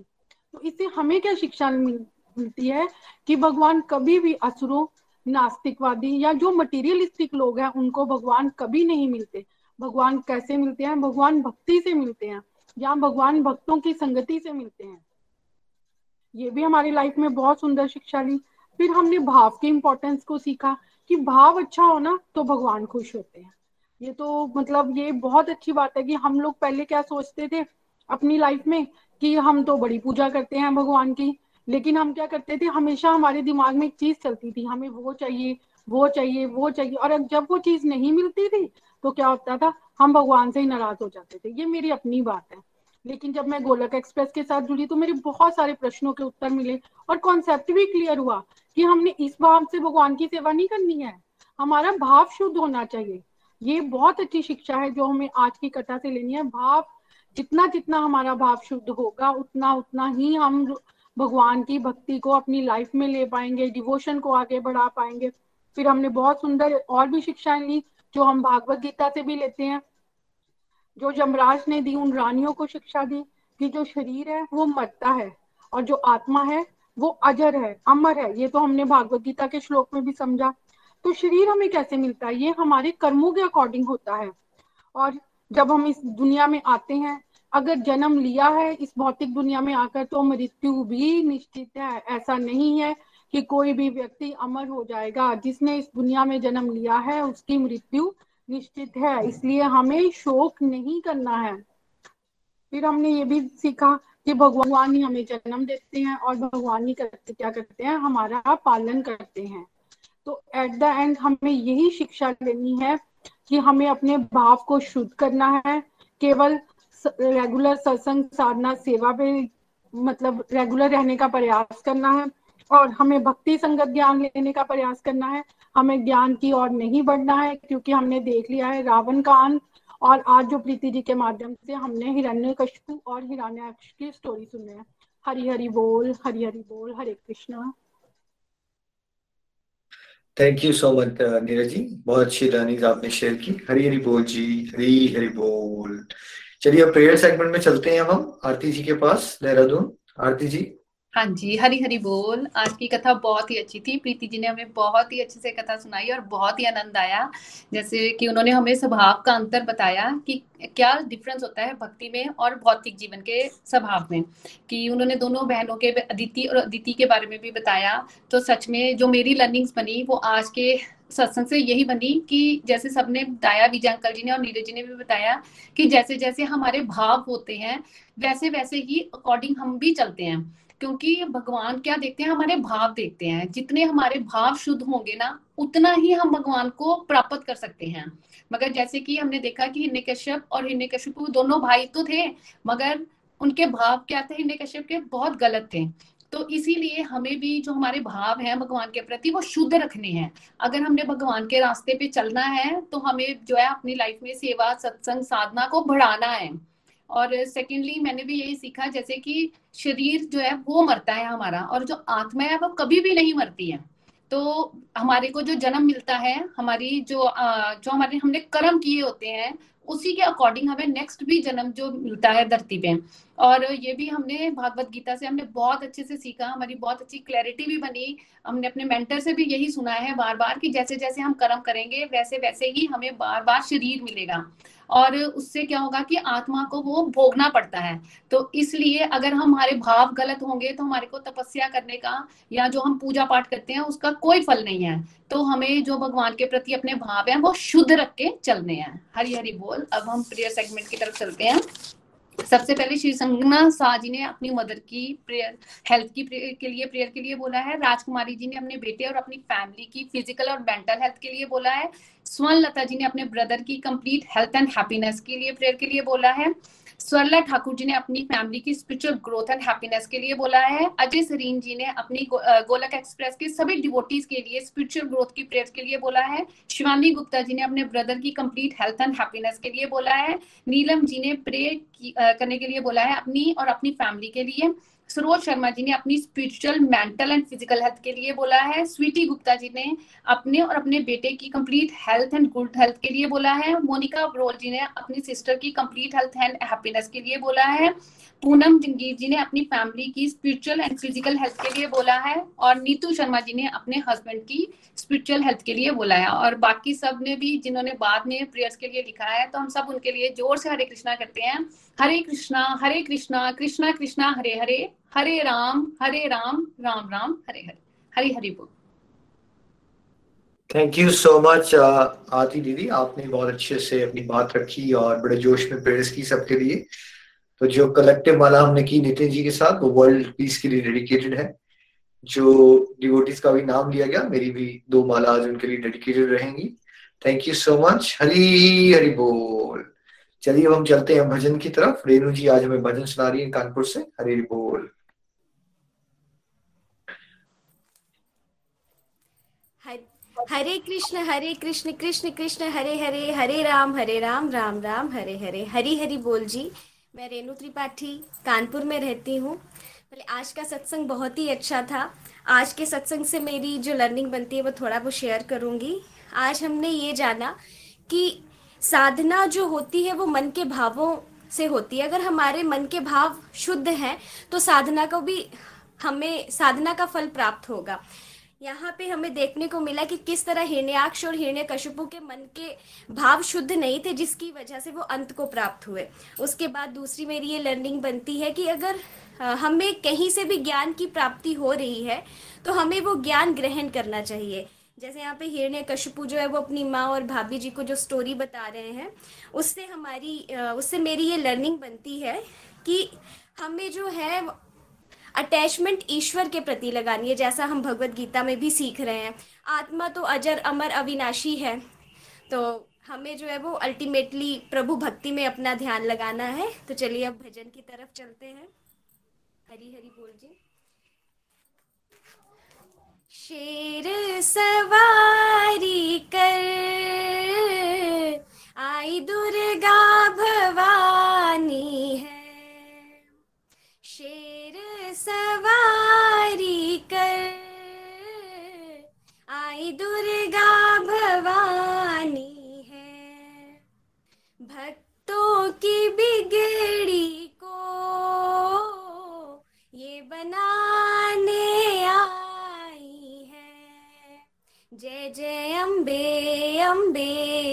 तो इससे हमें क्या शिक्षा मिलती है कि भगवान कभी भी असुरों, नास्तिकवादी या जो मटीरियलिस्टिक लोग हैं, उनको भगवान कभी नहीं मिलते। भगवान कैसे मिलते हैं? भगवान भक्ति से मिलते हैं, या भगवान भक्तों की संगति से मिलते हैं। ये भी हमारी लाइफ में बहुत सुंदर शिक्षा ली। फिर हमने भाव की इम्पोर्टेंस को सीखा। कि भाव अच्छा हो ना तो भगवान खुश होते हैं। ये तो मतलब ये बहुत अच्छी बात है कि हम लोग पहले क्या सोचते थे अपनी लाइफ में कि हम तो बड़ी पूजा करते हैं भगवान की, लेकिन हम क्या करते थे, हमेशा हमारे दिमाग में एक चीज़ चलती थी, हमें वो चाहिए वो चाहिए वो चाहिए, और जब वो चीज़ नहीं मिलती थी तो क्या होता था, हम भगवान से ही नाराज़ हो जाते थे। ये मेरी अपनी बात है। लेकिन जब मैं गोलक एक्सप्रेस के साथ जुड़ी तो मेरे बहुत सारे प्रश्नों के उत्तर मिले, और कॉन्सेप्ट भी क्लियर हुआ कि हमने इस भाव से भगवान की सेवा नहीं करनी है। हमारा भाव शुद्ध होना चाहिए। ये बहुत अच्छी शिक्षा है जो हमें आज की कथा से लेनी है। भाव, जितना जितना हमारा भाव शुद्ध होगा, उतना उतना ही हम भगवान की भक्ति को अपनी लाइफ में ले पाएँगे डिवोशन को आगे बढ़ा पाएँगे। फिर हमने बहुत सुंदर और भी शिक्षाएँ ली, जो हम भागवत गीता से भी लेते हैं। जो यमराज ने दी, उन रानियों को शिक्षा दी, कि जो शरीर है, वो मरता है और जो आत्मा है वो अजर है, अमर है, ये तो हमने भागवत गीता के श्लोक में भी समझा। तो शरीर हमें कैसे मिलता है? ये हमारे कर्मों के अकॉर्डिंग होता है। और जब हम इस दुनिया में आते हैं, अगर जन्म लिया है इस भौतिक दुनिया में आकर तो मृत्यु भी निश्चित है। ऐसा नहीं है कि कोई भी व्यक्ति अमर हो जाएगा। जिसने इस दुनिया में जन्म लिया है, उसकी मृत्यु निश्चित है। इसलिए हमें शोक नहीं करना है। फिर हमने ये भी सीखा कि भगवान ही हमें जन्म देते हैं और भगवान ही करते, क्या करते हैं? हमारा पालन करते हैं। तो एट द एंड हमें यही शिक्षा लेनी है कि हमें अपने भाव को शुद्ध करना है। केवल रेगुलर सत्संग, साधना, सेवा पे मतलब रेगुलर रहने का प्रयास करना है और हमें भक्ति संगत ज्ञान लेने का प्रयास करना है। हमें ज्ञान की ओर नहीं बढ़ना है क्योंकि हमने देख लिया है रावण का अंत और आज जो प्रीति जी के माध्यम से हमने हिरण्य कशपू और हिरण्याक्ष की स्टोरी सुने हैं। हरी हरी बोल, हरी हरी बोल, Hare Krishna. Thank you so much Neeraj ji. बहुत अच्छी लर्निंग आपने शेयर की। हरी हरी बोल जी, हरी हरी बोल। चलिए, अब प्रेयर सेगमेंट में चलते हैं हम, आरती जी के पास, देहरादून। आरती जी हाँ जी हरी हरी बोल। आज की कथा बहुत ही अच्छी थी। प्रीति जी ने हमें बहुत ही अच्छे से कथा सुनाई और बहुत ही आनंद आया। जैसे कि उन्होंने हमें स्वभाव का अंतर बताया कि क्या डिफरेंस होता है भक्ति में और भौतिक जीवन के स्वभाव में। कि उन्होंने दोनों बहनों के अदिति और अदिति के बारे में भी बताया। तो सच में जो मेरी लर्निंग्स बनी, वो आज के सत्संग से यही बनी कि जैसे सबने बताया विजय अंकल जी ने और नीरज जी ने भी बताया कि जैसे जैसे हमारे भाव होते हैं वैसे वैसे ही अकॉर्डिंग हम भी चलते हैं। क्योंकि भगवान क्या देखते हैं? हमारे भाव देखते हैं। जितने हमारे भाव शुद्ध होंगे ना, उतना ही हम भगवान को प्राप्त कर सकते हैं। मगर जैसे कि हमने देखा कि हिन्ने कश्यप और हिन्ने कश्यप दोनों भाई तो थे, मगर उनके भाव क्या थे? हिन्ने कश्यप के बहुत गलत थे। तो इसीलिए हमें भी जो हमारे भाव हैं भगवान के प्रति, वो शुद्ध रखने हैं। अगर हमने भगवान के रास्ते पे चलना है तो हमें जो है अपनी लाइफ में सेवा, सत्संग, साधना को बढ़ाना है। और सेकेंडली मैंने भी यही सीखा, जैसे कि शरीर जो है, वो मरता है हमारा, और जो आत्मा है, वो कभी भी नहीं मरती है। तो हमारे को जो जन्म मिलता है, हमारी जो जो हमारे, हमने कर्म किए होते हैं, उसी के अकॉर्डिंग हमें नेक्स्ट भी जन्म जो मिलता है धरती पे। और ये भी हमने भागवत गीता से हमने बहुत अच्छे से सीखा, हमारी बहुत अच्छी क्लैरिटी भी बनी, हमने अपने मेंटर से भी यही सुना है बार बार कि जैसे जैसे हम कर्म करेंगे वैसे वैसे ही हमें बार बार शरीर मिलेगा। और उससे क्या होगा कि आत्मा को वो भोगना पड़ता है। तो इसलिए अगर हमारे भाव गलत होंगे तो हमारे को तपस्या करने का या जो हम पूजा पाठ करते हैं, उसका कोई फल नहीं है। तो हमें जो भगवान के प्रति अपने भाव है, वो शुद्ध रख के चलने हैं। हरी हरी बोल। अब हम प्रेयर सेगमेंट की तरफ़ चलते हैं। सबसे पहले श्री संगना शाह जी ने अपनी मदर की प्रेयर हेल्थ की प्रेयर के लिए प्रेयर के लिए बोला है। राजकुमारी जी ने अपने बेटे और अपनी फैमिली की फ़िज़िकल और मेंटल हेल्थ के लिए बोला है। स्वर्ण लता जी ने अपने ब्रदर की कंप्लीट हेल्थ एंड हैप्पीनेस के लिए प्रेयर के लिए बोला है। स्वरला ठाकुर जी ने अपनी फैमिली की स्पिरिचुअल ग्रोथ एंड हैप्पीनेस के लिए बोला है। अजय सरीन जी ने अपनी गोलक एक्सप्रेस के सभी डिवोटीज के लिए स्पिरिचुअल ग्रोथ की प्रेयर के लिए बोला है। शिवानी गुप्ता जी ने अपने ब्रदर की कंप्लीट हेल्थ एंड हैप्पीनेस के लिए बोला है। नीलम जी ने प्रे करने के लिए बोला है अपनी और अपनी फैमिली के लिए। सरोज शर्मा जी ने अपनी spiritual mental and physical health के लिए बोला है। स्वीटी गुप्ता जी ने अपने और अपने बेटे की complete health and good health के लिए बोला है। मोनिका अब्रोल जी ने अपनी सिस्टर की कंप्लीट हेल्थ एंड हैप्पीनेस के लिए बोला है। पूनम जंगीर जी ने अपनी फैमिली की स्पिरिचुअल एंड फ़िज़िकल हेल्थ के लिए बोला है और नीतू शर्मा जी ने अपने हस्बैंड की स्पिरिचुअल हेल्थ के लिए बोला है। और बाकी सबने भी जिन्होंने बाद में प्रेयर्स के लिए लिखा है तो हम सब उनके लिए ज़ोर से हरे कृष्णा करते हैं। हरे कृष्णा हरे कृष्णा कृष्णा कृष्णा, हरे हरे हरे राम हरे राम राम राम, हरे हरे, हरी, हरि बोल। थैंक यू सो मच आती दीदी। आपने बहुत अच्छे से अपनी बात रखी और बड़े जोश में प्रेयर्स की सबके लिए। तो जो कलेक्टिव माला हमने की नितिन जी के साथ, वो वर्ल्ड पीस के लिए डेडिकेटेड है। जो डिवोटीज का भी नाम लिया गया, मेरी भी दो माला आज उनके लिए डेडिकेटेड रहेंगी। Thank you so much Hari Hari बोल। चलिए अब हम चलते हैं भजन की तरफ़। रेणु जी, आज हमें भजन सुना रही है कानपुर से। हरी बोल। हरे कृष्ण हरे कृष्ण कृष्ण कृष्ण, हरे हरे हरे राम हरे राम राम राम, हरे हरे। हरी हरी बोल जी। मैं रेणु त्रिपाठी कानपुर में रहती हूँ। पहले आज का सत्संग बहुत ही अच्छा था। आज के सत्संग से मेरी जो लर्निंग बनती है, वो थोड़ा वो शेयर करूँगी। आज हमने ये जाना कि साधना जो होती है, वो मन के भावों से होती है। अगर हमारे मन के भाव शुद्ध हैं तो साधना को भी हमें, साधना का फल प्राप्त होगा। यहाँ पे हमें देखने को मिला कि किस तरह हिरण्याक्ष और हिरण्य कश्यपु के मन के भाव शुद्ध नहीं थे, जिसकी वजह से वो अंत को प्राप्त हुए। उसके बाद दूसरी मेरी ये लर्निंग बनती है कि अगर हमें कहीं से भी ज्ञान की प्राप्ति हो रही है तो हमें वो ज्ञान ग्रहण करना चाहिए। जैसे यहाँ पे हिरण्य कश्यपु जो है, वो अपनी माँ और भाभी जी को जो स्टोरी बता रहे हैं, उससे हमारी उससे मेरी ये लर्निंग बनती है कि हमें जो है अटैचमेंट ईश्वर के प्रति लगानी है, जैसा हम भगवत गीता में भी सीख रहे हैं। आत्मा तो अजर, अमर, अविनाशी है। तो हमें जो है वो अल्टीमेटली प्रभु भक्ति में अपना ध्यान लगाना है। तो चलिए अब भजन की तरफ़ चलते हैं। हरी हरी बोल जी। शेर सवारी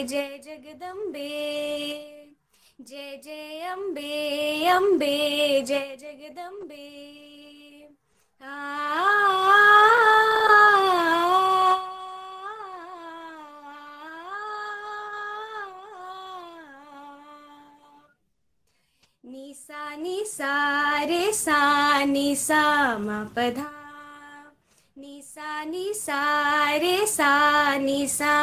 जय जगदम्बे जय जय अम्बे अम्बे जय जगदम्बे निशा निसा रे सा निसा मपधा निशा निसा रे सा निसा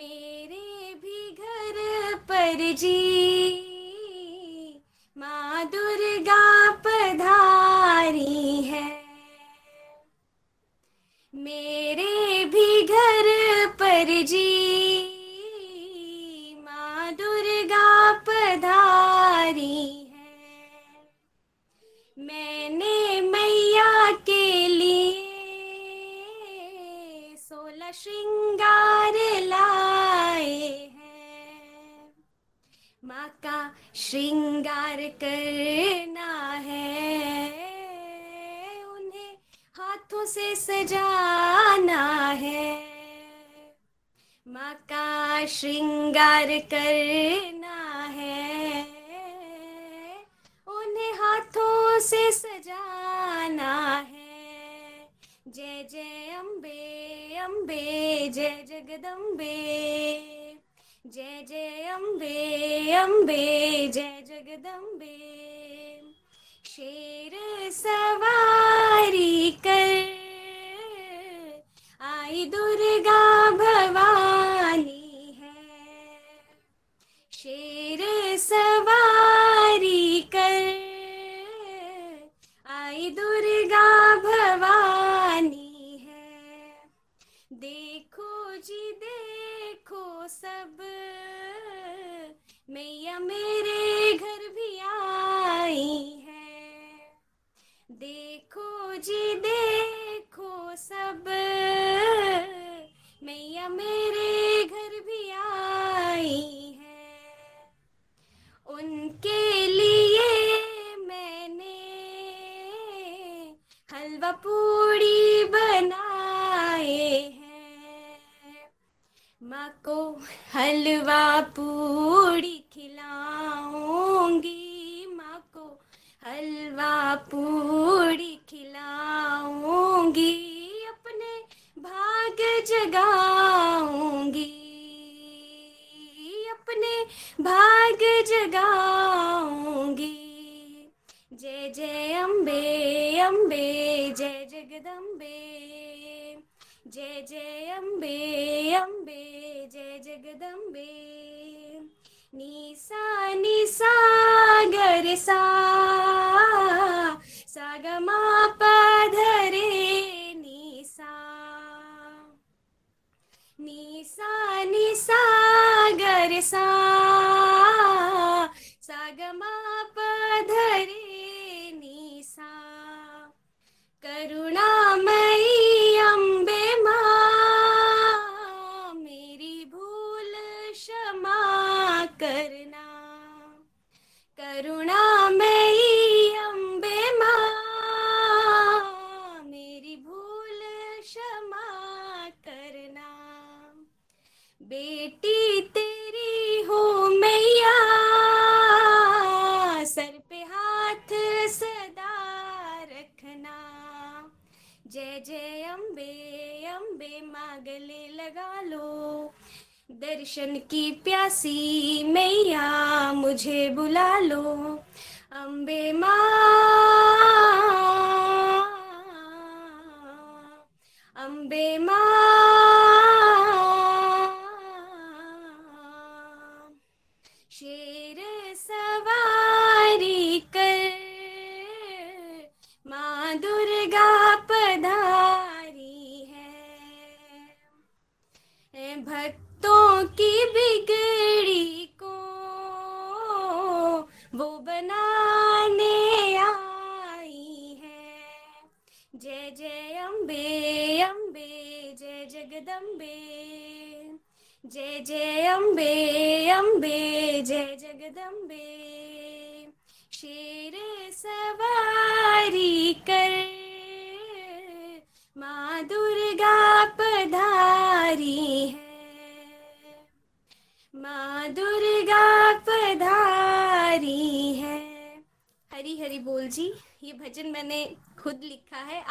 मेरे भी घर पर जी। श्रृंगार करना है। उन्हें हाथों से सजाना है। माँ का श्रृंगार करना है। उन्हें हाथों से सजाना है। जय जय अम्बे अम्बे जय जगदम्बे जय जय अम्बे अम्बे जय जगदम्बे। शेर सवारी कर आई दुर्गा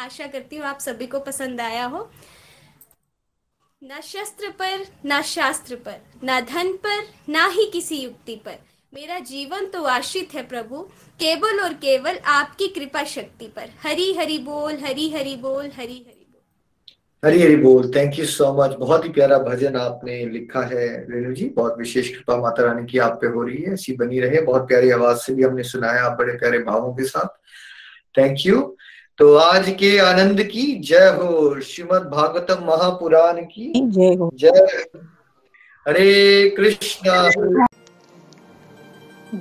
आशा करती हूँ आप सभी को पसंद आया हो। न शस्त्र पर, न शास्त्र पर, न धन पर, ना ही किसी युक्ति पर। मेरा जीवन तो आश्रित है प्रभु, केवल और केवल आपकी कृपा शक्ति पर। हरी हरि बोल, हरी हरि बोल, हरी हरि बोल। हरी हरी बोल थैंक यू सो मच बहुत ही प्यारा भजन आपने लिखा है, रेणु जी। बहुत विशेष कृपा माता रानी की आप पे हो रही है, ऐसी बनी रहे। बहुत प्यारी आवाज़ से भी हमने सुनाया, आप बड़े प्यारे भावों के साथ। थैंक यू तो आज के आनंद की जय हो श्रीमद भागवतम महापुराण की जय हो। जय। हरे कृष्णा।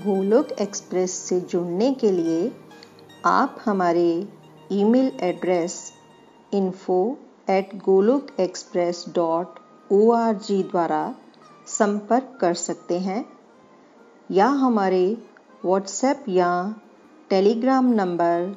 गोलोक एक्सप्रेस से जुड़ने के लिए आप हमारे email address info at Golok express dot O R G द्वारा संपर्क कर सकते हैं या हमारे व्हाट्सएप या Telegram number